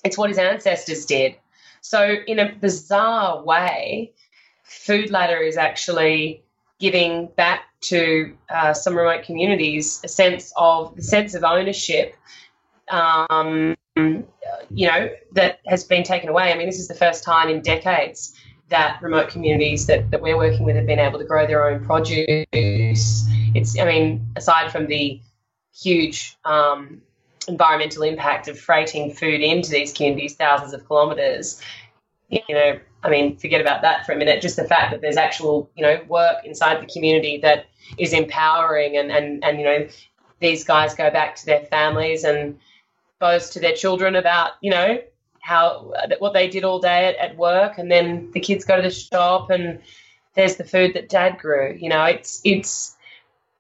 S5: it's what his ancestors did. So, in a bizarre way, Food Ladder is actually giving back to uh, some remote communities a sense of the sense of ownership. Um, you know that has been taken away. I mean, this is the first time in decades that remote communities that, that we're working with have been able to grow their own produce. It's, I mean, aside from the huge um, environmental impact of freighting food into these communities thousands of kilometres, you know, I mean, forget about that for a minute. Just the fact that there's actual, you know, work inside the community that is empowering and, and, and you know, these guys go back to their families and boast to their children about, you know, how what they did all day at, at work and then the kids go to the shop and there's the food that dad grew. You know, it's it's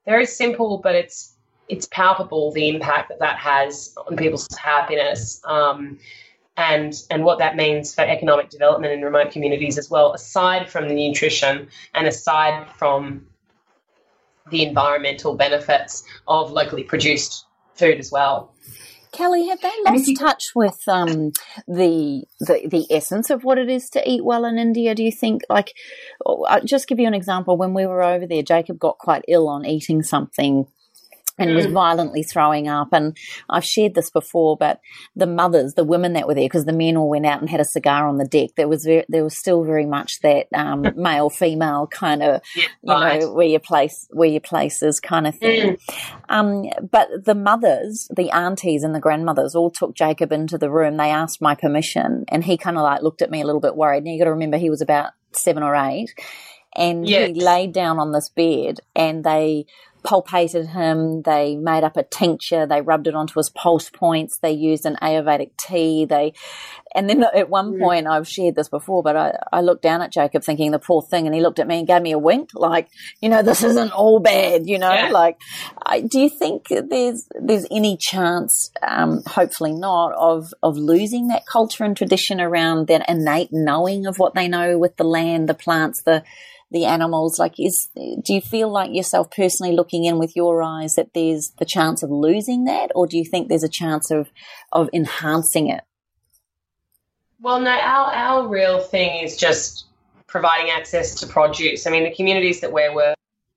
S5: very simple, but it's it's palpable the impact that that has on people's happiness um, and and what that means for economic development in remote communities as well. Aside from the nutrition and aside from the environmental benefits of locally produced food as well.
S3: Kelly, have they lost you- touch with um, the, the the essence of what it is to eat well in India? Do you think? Like, I'll just give you an example. When we were over there, Jacob got quite ill on eating something and was mm. violently throwing up. And I've shared this before, but the mothers, the women that were there, because the men all went out and had a cigar on the deck. There was very, there was still very much that um, male female kind of, yeah, you right. know, where your place where your place is kind of thing. Mm. Um, but the mothers, the aunties and the grandmothers, all took Jacob into the room. They asked my permission, and he kind of like looked at me a little bit worried. Now you got to remember he was about seven or eight and yes. he laid down on this bed and they palpated him. They made up a tincture. They rubbed it onto his pulse points. They used an Ayurvedic tea. They, and then at one mm. point, I've shared this before, but I, I looked down at Jacob thinking the poor thing, and he looked at me and gave me a wink, like, you know, this isn't all bad, you know, yeah. like, I, do you think there's there's any chance, um, hopefully not, of of losing that culture and tradition around that innate knowing of what they know with the land, the plants, the the animals like is do you feel like yourself personally looking in with your eyes that there's the chance of losing that? Or do you think there's a chance of of enhancing it?
S5: Well no our our real thing is just providing access to produce. I mean the communities that we're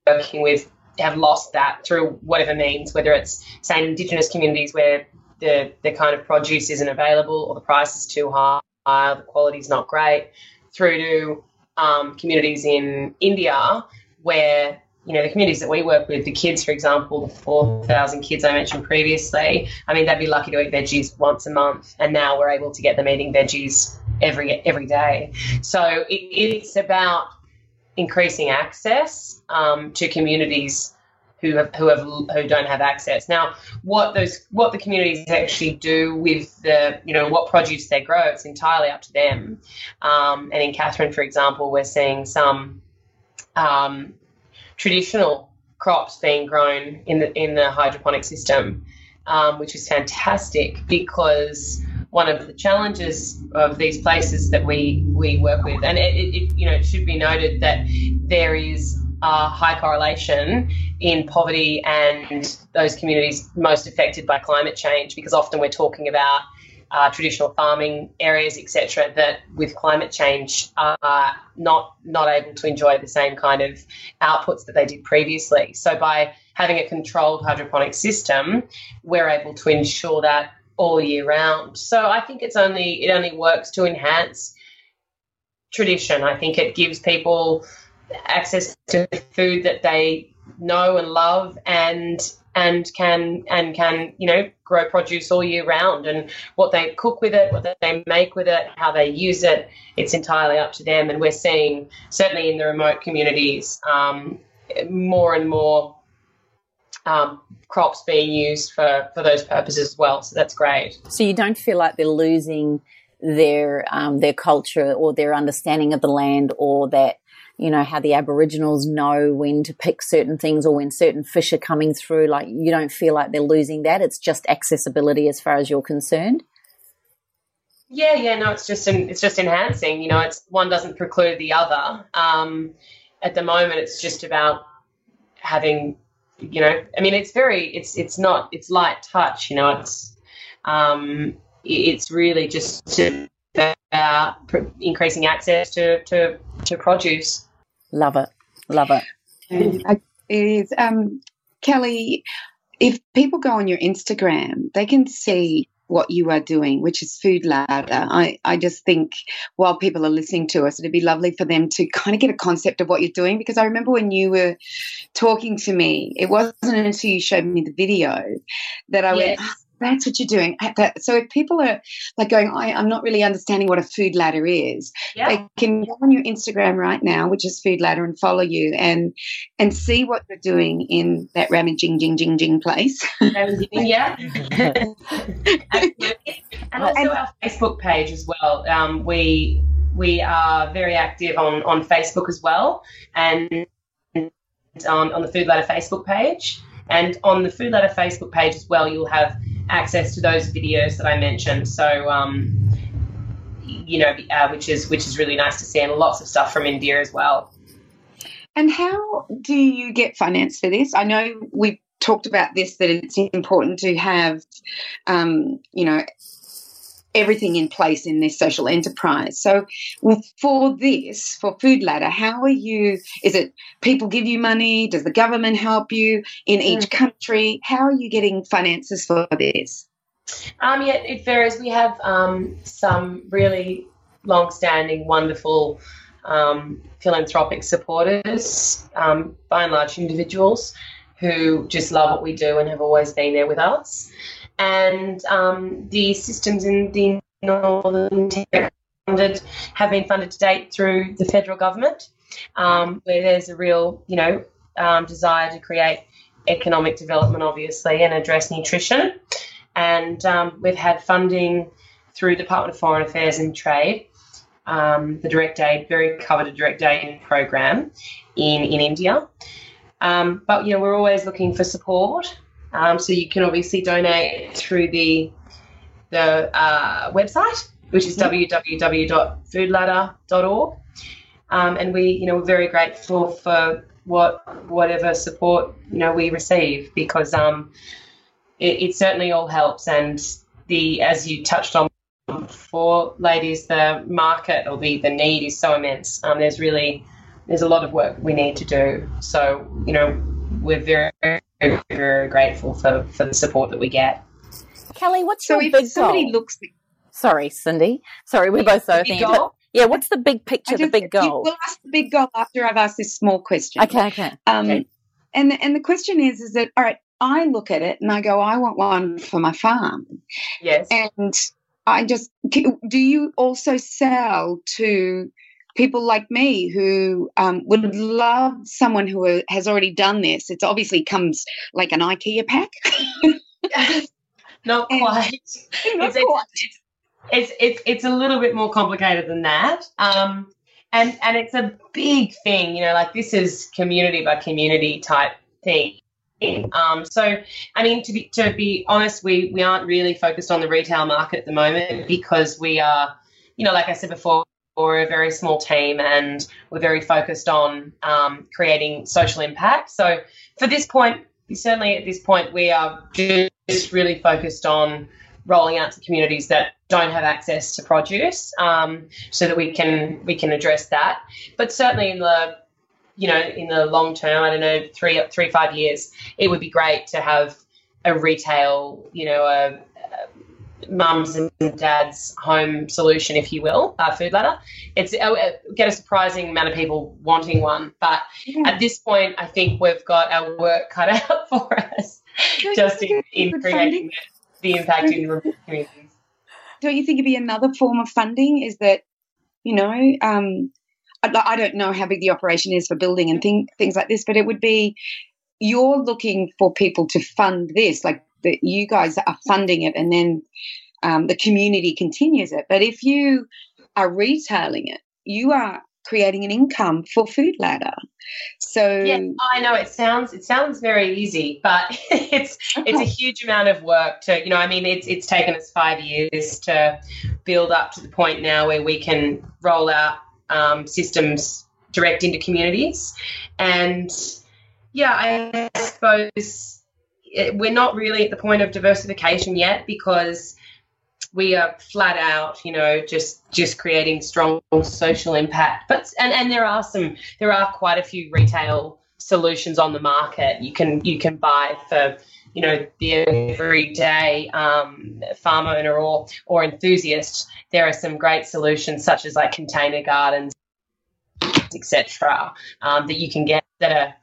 S5: working with have lost that through whatever means whether it's say indigenous communities where the the kind of produce isn't available or the price is too high the quality is not great through to um, communities in India where you know the communities that we work with, the kids, for example, the four thousand kids I mentioned previously. I mean, they'd be lucky to eat veggies once a month, and now we're able to get them eating veggies every every day. So it, it's about increasing access um, to communities who have who have who don't have access. Now, what those what the communities actually do with the you know what produce they grow, it's entirely up to them. Um, and in Katherine, for example, we're seeing some um, traditional crops being grown in the in the hydroponic system, um, which is fantastic because one of the challenges of these places that we we work with, and it, it you know it should be noted that there is a high correlation in poverty and those communities most affected by climate change because often we're talking about uh, traditional farming areas, etc., that with climate change are not not able to enjoy the same kind of outputs that they did previously. So by having a controlled hydroponic system, we're able to ensure that all year round. So I think it's only it only works to enhance tradition. I think it gives people access to food that they know and love and and can and can you know grow produce all year round. And what they cook with it what they make with it how they use it it's entirely up to them. And we're seeing certainly in the remote communities um, more and more um, crops being used for for those purposes as well. So that's great.
S3: So you don't feel like they're losing their um, their culture or their understanding of the land or that you know, how the Aboriginals know when to pick certain things or when certain fish are coming through. Like, you don't feel like they're losing that. It's just accessibility as far as you're concerned.
S5: Yeah, yeah, no, it's just it's just enhancing. You know, it's one doesn't preclude the other. Um, at the moment, it's just about having, you know, I mean, it's very, it's it's not, it's light touch. You know, it's um, it's really just about increasing access to to to produce.
S3: Love it. Love it.
S4: it is. Um, Kelly, if people go on your Instagram, they can see what you are doing, which is Food Ladder. I, I just think while people are listening to us, it'd be lovely for them to kind of get a concept of what you're doing. Because I remember when you were talking to me, it wasn't until you showed me the video that I yes. went, oh, that's what you're doing. So if people are like going, I, am not really understanding what a food ladder is, yeah. they can go on your Instagram right now, which is food ladder, and follow you and and see what you're doing in that ramen jing jing jing jing place.
S5: yeah, absolutely. And also and, our Facebook page as well. Um, we we are very active on on Facebook as well, and on on the Food Ladder Facebook page. And on the Food Ladder Facebook page as well, you'll have access to those videos that I mentioned. So, um, you know, uh, which is which is really nice to see, and lots of stuff from India as well.
S4: And how do you get finance for this? I know we talked about this that it's important to have, um, you know, everything in place in this social enterprise. So, for this, for Food Ladder, how are you? Is it people give you money? Does the government help you in each mm. country? How are you getting finances for this?
S5: Um, yeah, it varies. We have um, some really long-standing, wonderful um, philanthropic supporters, um, by and large individuals who just love what we do and have always been there with us and um, the systems in the Northern have been funded to date through the federal government, um, where there's a real, you know, um, desire to create economic development, obviously, and address nutrition. And um, we've had funding through the Department of Foreign Affairs and Trade, um, the direct aid, very coveted direct aid program in in India. Um, but you know, we're always looking for support. Um, so you can obviously donate through the the uh, website, which is mm-hmm. www.foodladder.org. Um, and we, you know, we're very grateful for what whatever support you know we receive because um, it, it certainly all helps. And the as you touched on for ladies, the market or the the need is so immense. Um, there's really there's a lot of work we need to do. So you know, we're very very, very grateful for, for the support that we get.
S3: Kelly, what's so your big somebody goal? looks Sorry, Cindy. Sorry, we're both so thinking. Yeah, what's the big picture, just, the big goal?
S4: We'll ask the big goal after I've asked this small question.
S3: Okay, okay.
S4: Um, okay. And and the question is, is that all right? I look at it and I go, I want one for my farm.
S5: Yes.
S4: And I just do. You also sell to people like me who um, would love someone who has already done this. It obviously comes like an IKEA pack.
S5: Not quite. Not it's, quite. It's, it's, it's, it's, a little bit more complicated than that. Um, and, and it's a big thing, you know, like this is community by community type thing. Um, so, I mean, to be to be honest, we we aren't really focused on the retail market at the moment because we are, you know, like I said before, we're a very small team and we're very focused on um, creating social impact. So for this point, certainly at this point, we are just really focused on rolling out to communities that don't have access to produce, um, so that we can we can address that. But certainly in the you know in the long term, I don't know three three five years, it would be great to have a retail you know a, mums and dads home solution, if you will, uh, food ladder. It's uh, get a surprising amount of people wanting one, but yeah. at this point, I think we've got our work cut out for us, just in, in creating the, the, impact in the communities.
S4: Don't you think it'd be another form of funding? Is that you know, um, I, I don't know how big the operation is for building and thing, things like this, but it would be you're looking for people to fund this, like that you guys are funding it and then um, the community continues it. But if you are retailing it, you are creating an income for Food Ladder. So
S5: yeah, I know it sounds it sounds very easy, but it's it's a huge amount of work to you know. I mean, it's it's taken us five years to build up to the point now where we can roll out um, systems direct into communities, and yeah, I suppose we're not really at the point of diversification yet because we are flat out, you know, just just creating strong social impact. But and and there are some there are quite a few retail solutions on the market. You can you can buy for you know the everyday um, farm owner or or enthusiast. There are some great solutions such as like container gardens, etc. Um, that you can get that are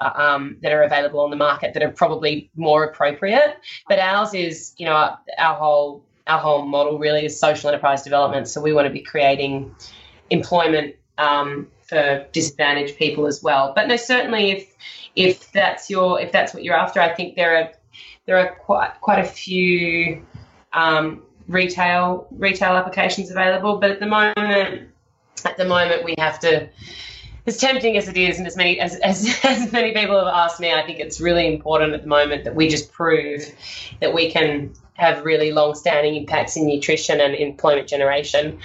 S5: um, that are available on the market that are probably more appropriate. But ours is, you know, our whole our whole model really is social enterprise development. So we want to be creating employment um, for disadvantaged people as well. But no, certainly if if that's your if that's what you're after, I think there are there are quite quite a few um, retail retail applications available. But at the moment, at the moment we have to as tempting as it is, and as many as, as, as many people have asked me, I think it's really important at the moment that we just prove that we can have really long-standing impacts in nutrition and employment generation.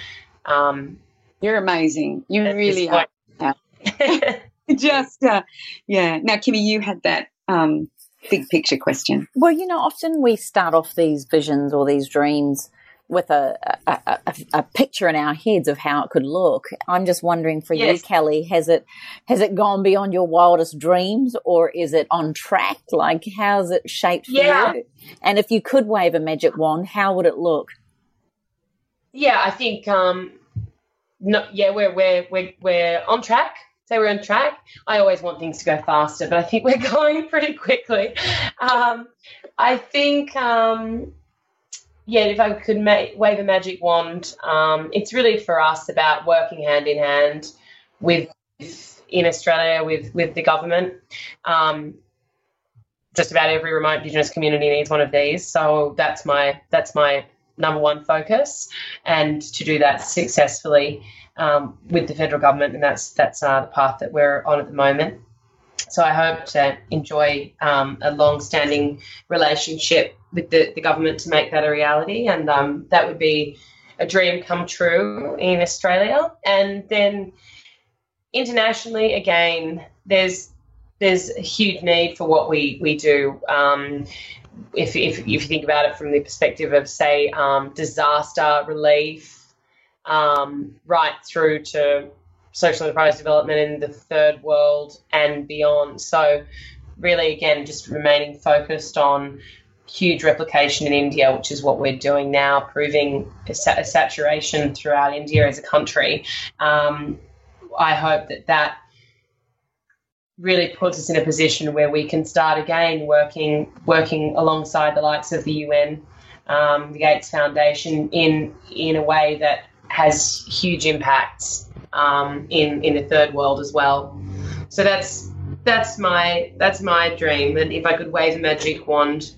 S5: Um,
S4: You're amazing. You really are. just uh, yeah. Now, Kimmy, you had that um, big picture question.
S3: Well, you know, often we start off these visions or these dreams with a, a, a, a, picture in our heads of how it could look. I'm just wondering for yes. you, Kelly, has it has it gone beyond your wildest dreams, or is it on track? Like, how's it shaped for yeah. you? And if you could wave a magic wand, how would it look?
S5: Yeah, I think um, no, yeah, we're we're we're we're on track. Say we're on track. I always want things to go faster, but I think we're going pretty quickly. Um, I think, um, yeah, if I could ma- wave a magic wand, um, it's really for us about working hand in hand with in Australia with with the government. Um, just about every remote Indigenous community needs one of these, so that's my that's my number one focus, and to do that successfully um, with the federal government, and that's that's uh, the path that we're on at the moment. So I hope to enjoy um, a long-standing relationship with the, the government to make that a reality, and um, that would be a dream come true in Australia. And then internationally, again, there's there's a huge need for what we we do. Um, if, if, if you think about it from the perspective of, say, um, disaster relief, um, right through to social enterprise development in the third world and beyond. So, really, again, just remaining focused on huge replication in India, which is what we're doing now, proving a, saturation throughout India as a country. Um, I hope that that really puts us in a position where we can start again working working alongside the likes of the UN, um, the Gates Foundation, in in a way that has huge impacts um, in in the third world as well. So that's that's my that's my dream. And if I could wave a magic wand,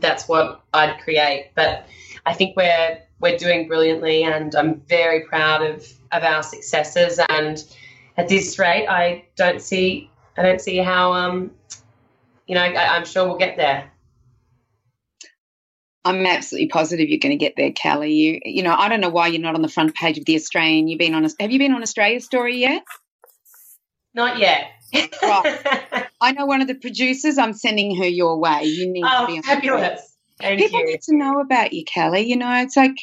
S5: that's what I'd create. But I think we're we're doing brilliantly, and I'm very proud of of our successes. And at this rate, I don't see I don't see how um, you know I, I'm sure we'll get there.
S4: I'm absolutely positive you're going to get there, Kelly. You, you know, I don't know why you're not on the front page of the Australian. You've been on. Have you been on Australian Story yet?
S5: Not yet.
S4: Right. I know one of the producers. I'm sending her your way. You need
S5: oh,
S4: to be on.
S5: Fabulous.
S4: Thank people you. need to know about you, Kelly. You know, it's like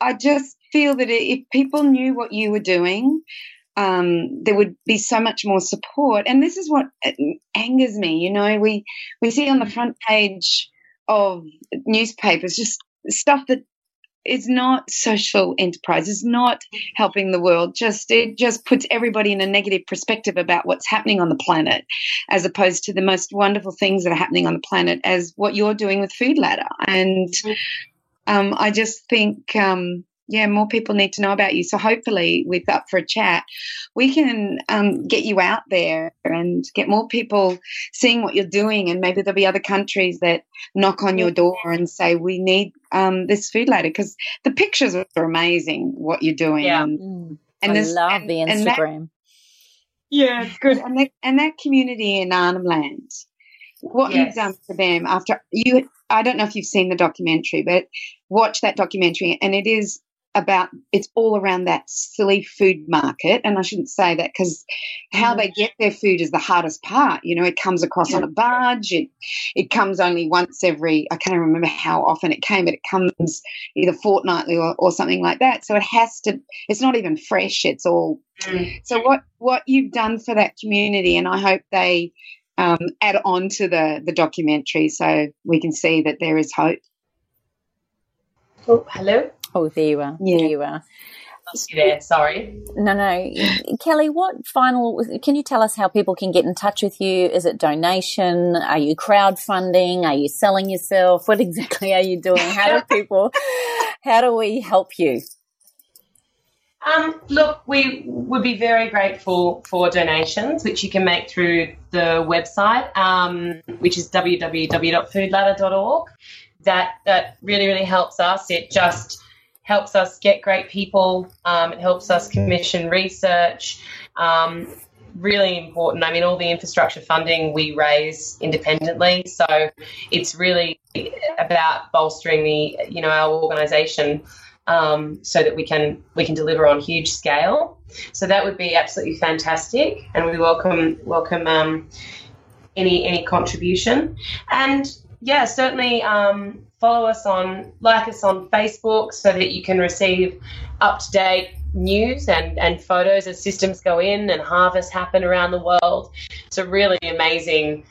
S4: I just feel that if people knew what you were doing, um, there would be so much more support. And this is what angers me. You know, we we see on the front page of newspapers, just stuff that is not social enterprise, is not helping the world. Just it just puts everybody in a negative perspective about what's happening on the planet, as opposed to the most wonderful things that are happening on the planet, as what you're doing with Food Ladder. And um, I just think um, yeah, more people need to know about you. So hopefully, with Up for a Chat, we can um, get you out there and get more people seeing what you're doing. And maybe there'll be other countries that knock on your door and say, we need um, this food ladder because the pictures are amazing, what you're doing.
S5: Yeah.
S3: And, mm. and I love and, the Instagram.
S4: That, yeah, it's good. And that, and that community in Arnhem Land, what yes. you've done for them after you, I don't know if you've seen the documentary, but watch that documentary and it is about it's all around that silly food market. And i shouldn't say that because how they get their food is the hardest part. You know it comes across on a barge. It it comes only once every i can't remember how often it came but it comes either fortnightly or, or something like that. So it has to it's not even fresh. It's all mm. so what what you've done for that community and i hope they um, add on to the the documentary so we can see that there is hope.
S5: Oh hello
S3: Oh, there you are. Yeah. There you are.
S5: there. Sorry.
S3: No, no. Kelly, what final, can you tell us how people can get in touch with you? Is it donation? Are you crowdfunding? Are you selling yourself? What exactly are you doing? How do people, how do we help you?
S5: Um, look, we would be very grateful for donations, which you can make through the website, um, which is www.foodladder.org. That that really really helps us. It just helps us get great people. Um, it helps us commission research. Um, really important. I mean, all the infrastructure funding we raise independently, so it's really about bolstering the you know our organisation um, so that we can we can deliver on huge scale. So that would be absolutely fantastic, and we welcome welcome um, any any contribution. And yeah, certainly um, follow us on, like us on Facebook so that you can receive up to date news and, and photos as systems go in and harvests happen around the world. It's a really amazing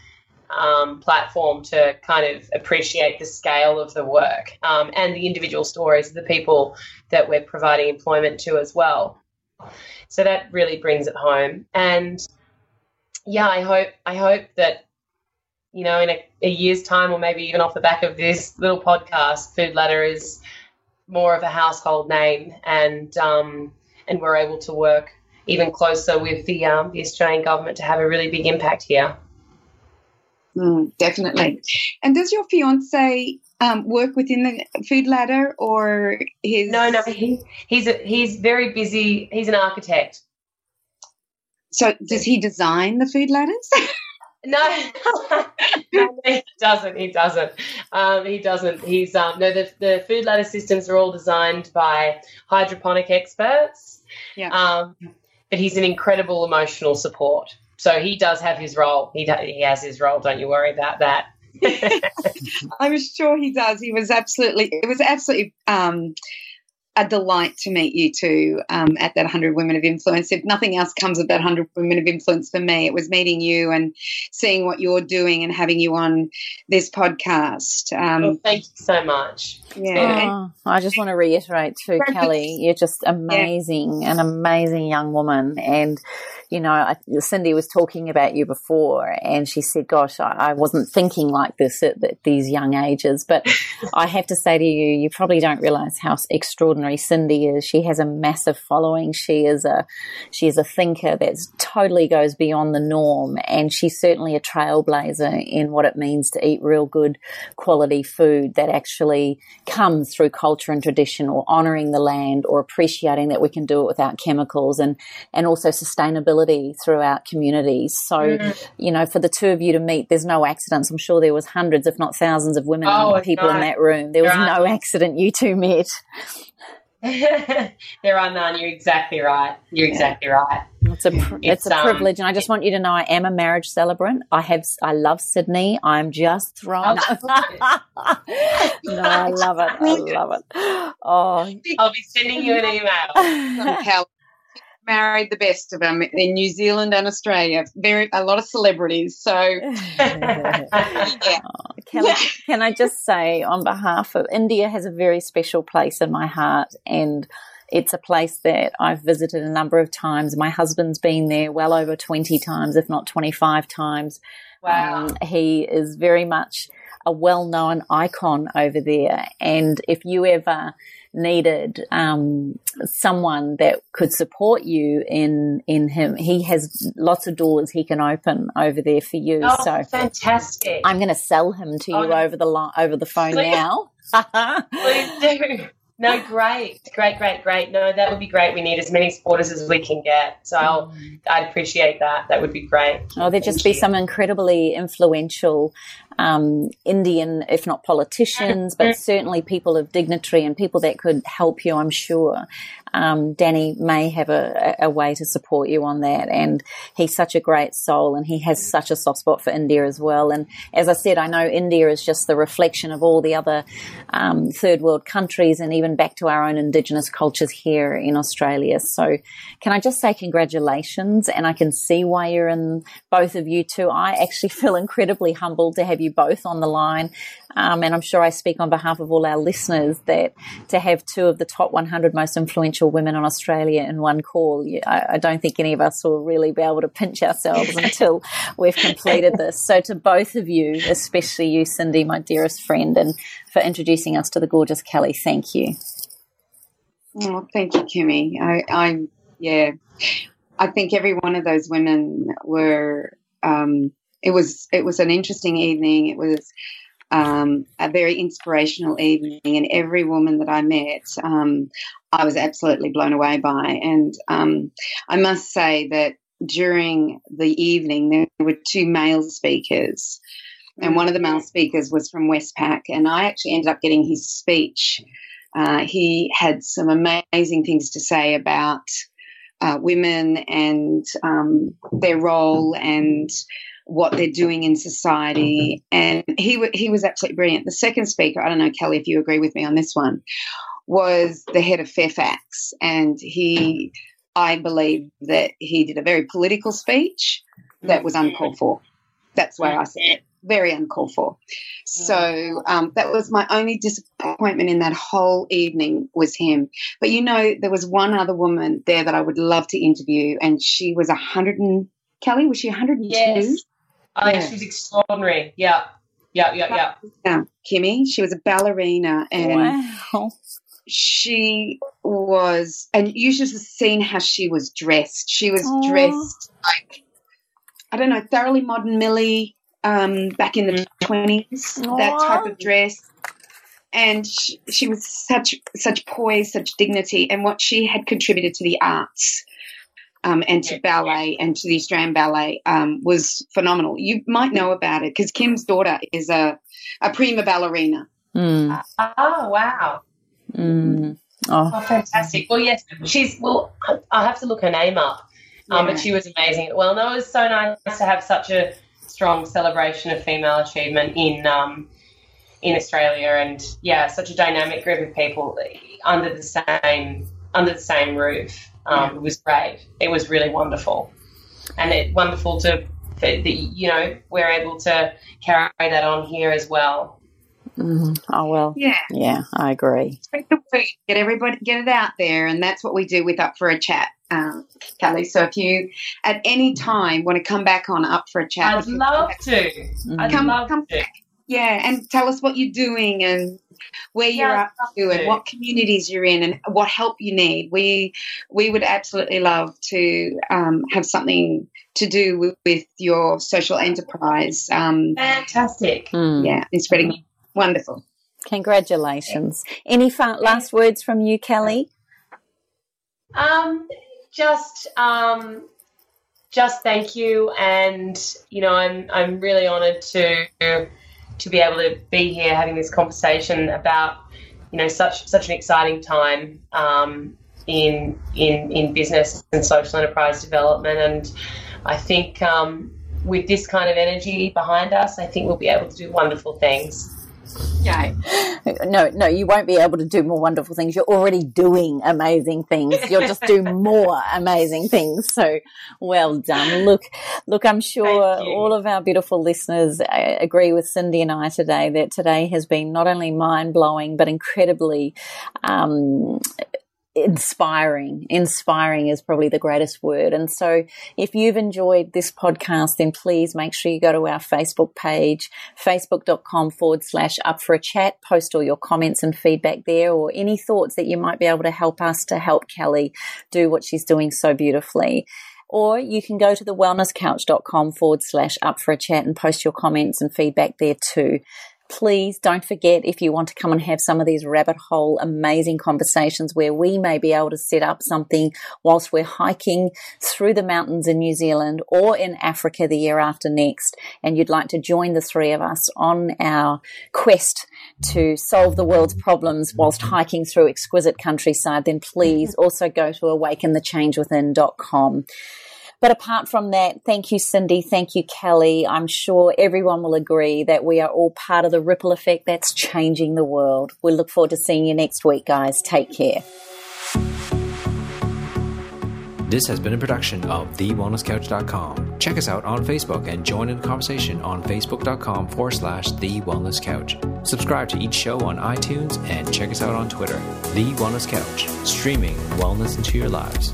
S5: um, platform to kind of appreciate the scale of the work um, and the individual stories of the people that we're providing employment to as well. So that really brings it home. And yeah, I hope I hope that you know in a, a year's time, or maybe even off the back of this little podcast, Food Ladder is more of a household name, and um, and we're able to work even closer with the um, the Australian government to have a really big impact here.
S4: Mm, definitely. And does your fiance um, work within the food ladder, or his?
S5: No, no, he, he's a, he's very busy. He's an architect.
S4: So does he design the food ladders?
S5: no, no, he doesn't. He doesn't. Um, he doesn't. He's um, no. The the food ladder systems are all designed by hydroponic experts.
S4: Yeah.
S5: Um, but he's an incredible emotional support. So he does have his role. He he has his role. Don't you worry about that.
S4: I'm sure he does. He was absolutely. It was absolutely um, a delight to meet you two um, at that 100 Women of Influence. If nothing else comes of that 100 Women of Influence for me, it was meeting you and seeing what you're doing and having you on this podcast. Um,
S5: well, thank you so much.
S4: Yeah.
S3: Oh, I just want to reiterate too, Kelly, you're just amazing, yeah. an amazing young woman. And you know, I, Cindy was talking about you before, and she said, "Gosh, I, I wasn't thinking like this at, at these young ages." But I have to say to you, you probably don't realize how extraordinary Cindy is. She has a massive following. She is a she is a thinker that totally goes beyond the norm, and she's certainly a trailblazer in what it means to eat real good quality food that actually comes through culture and tradition, or honoring the land, or appreciating that we can do it without chemicals, and and also sustainability throughout communities. So, mm. you know, for the two of you to meet, there's no accidents. I'm sure there was hundreds, if not thousands, of women
S5: oh,
S3: and people in that room. There was no accident you two met.
S5: there are none. You're exactly right. You're exactly right.
S3: It's a it's, it's a um, privilege, and I just want you to know I am a marriage celebrant. I have I love Sydney. I'm just thrown. Oh, no, I love it. I love it. Oh,
S5: I'll be sending you an email
S4: married the best of them in New Zealand and Australia. Very a lot of celebrities. So, yeah.
S3: oh, can, I, can I just say, on behalf of India, has a very special place in my heart, and it's a place that I've visited a number of times. My husband's been there well over twenty times, if not twenty-five times.
S5: Wow,
S3: um, he is very much a well-known icon over there, and if you ever needed um, someone that could support you in in him. He has lots of doors he can open over there for you.
S5: Oh,
S3: so
S5: fantastic!
S3: I'm going to sell him to you oh, over the over the phone please, now.
S5: please do. No, great, great, great, great. No, that would be great. We need as many supporters as we can get. So I'll, mm. I'd appreciate that. That would be great.
S3: Oh, there'd just be some incredibly influential um, Indian, if not politicians, but mm-hmm. certainly people of dignitary and people that could help you, I'm sure. Um, Danny may have a, a, way to support you on that. And he's such a great soul and he has such a soft spot for India as well. And as I said, I know India is just the reflection of all the other um, third world countries and even back to our own indigenous cultures here in Australia. So can I just say congratulations? And I can see why you're in both of you too. I actually feel incredibly humbled to have you both on the line. Um, and I'm sure I speak on behalf of all our listeners that to have two of the top 100 most influential women in Australia in one call, I, I don't think any of us will really be able to pinch ourselves until we've completed this. So to both of you, especially you, Cindy, my dearest friend, and for introducing us to the gorgeous Kelly, thank you.
S4: Oh, thank you, Kimmy. I, I, yeah, I think every one of those women were. Um, it was it was an interesting evening. It was um, a very inspirational evening, and every woman that I met, um, I was absolutely blown away by. And um, I must say that during the evening, there were two male speakers, and one of the male speakers was from Westpac, and I actually ended up getting his speech. Uh, he had some amazing things to say about uh, women and um, their role and what they're doing in society. And he he was absolutely brilliant. The second speaker, I don't know, Kelly, if you agree with me on this one, was the head of Fairfax, and he, I believe that he did a very political speech that was uncalled for. That's why I said. Very uncalled for. So um, that was my only disappointment in that whole evening was him. But you know, there was one other woman there that I would love to interview, and she was a hundred and Kelly was she 102?
S5: Yes. I think
S4: Yeah.
S5: she's extraordinary. Yeah. Yeah, yeah, yeah.
S4: Yeah, Kimmy. She was a ballerina, and
S3: wow.
S4: she was, and you should have seen how she was dressed. She was
S3: Aw.
S4: dressed like, I don't know, thoroughly modern Millie um, back in the twenties. That type of dress, and she, she was such such poise, such dignity, and what she had contributed to the arts. Um, and to ballet and to the Australian Ballet um, was phenomenal. You might know about it because Kim's daughter is a, a prima ballerina.
S3: Mm,
S5: Oh, wow.
S3: mm. Oh,
S5: Oh, fantastic. Well, yes, she's, well, I- I'll have to look her name up. Um,
S4: Yeah.
S5: but she was amazing. Well, no, it was so nice to have such a strong celebration of female achievement in um, in Australia, and yeah, such a dynamic group of people under the same under the same roof. Um, It was great. It was really wonderful, and it wonderful to that you know we're able to carry that on here as well.
S3: mm. oh well.
S4: Yeah.
S3: Yeah, I agree.
S4: spread the word, get everybody, get it out there, and that's what we do with Up for a Chat, um, Kelly. So if you at any time want to come back on Up for a Chat,
S5: I'd love to. I'd
S4: Come-
S5: love
S4: come
S5: to.
S4: Yeah, and tell us what you're doing and where you're
S5: Yeah,
S4: up
S5: I'd
S4: to and what communities you're in and what help you need. We we would absolutely love to um, have something to do with, with your social enterprise. Um,
S5: Fantastic.
S3: Mm.
S4: yeah, in spreading. Wonderful.
S3: Congratulations. Any fa- last words from you, Kelly?
S5: Um, just um, just thank you, and you know, I'm I'm really honoured to to be able to be here having this conversation about you know such such an exciting time um, in in in business and social enterprise development, and I think um, with this kind of energy behind us, I think we'll be able to do wonderful things.
S4: Yeah.
S3: No, no, you won't be able to do more wonderful things. You're already doing amazing things. You'll just do more amazing things. So well done. Look, look, I'm sure all of our beautiful listeners uh, agree with Cindy and I today that today has been not only mind blowing, but incredibly, um, inspiring. Inspiring is probably the greatest word. And so if you've enjoyed this podcast, then please make sure you go to our Facebook page, facebook.com forward slash up for a chat, post all your comments and feedback there or any thoughts that you might be able to help us to help Kelly do what she's doing so beautifully. Or you can go to the wellnesscouch.com forward slash up for a chat and post your comments and feedback there too please don't forget if you want to come and have some of these rabbit hole amazing conversations where we may be able to set up something whilst we're hiking through the mountains in New Zealand or in Africa the year after next. And you'd like to join the three of us on our quest to solve the world's problems whilst hiking through exquisite countryside then please also go to awakenthechangewithin.com but apart from that, thank you, Cindy. Thank you, Kelly. I'm sure everyone will agree that we are all part of the ripple effect that's changing the world. We look forward to seeing you next week, guys. Take care.
S2: This has been a production of TheWellnessCouch.com. Check us out on Facebook and join in the conversation on Facebook.com forward slash The Wellness Couch. Subscribe to each show on iTunes and check us out on Twitter. The Wellness Couch, streaming wellness into your lives.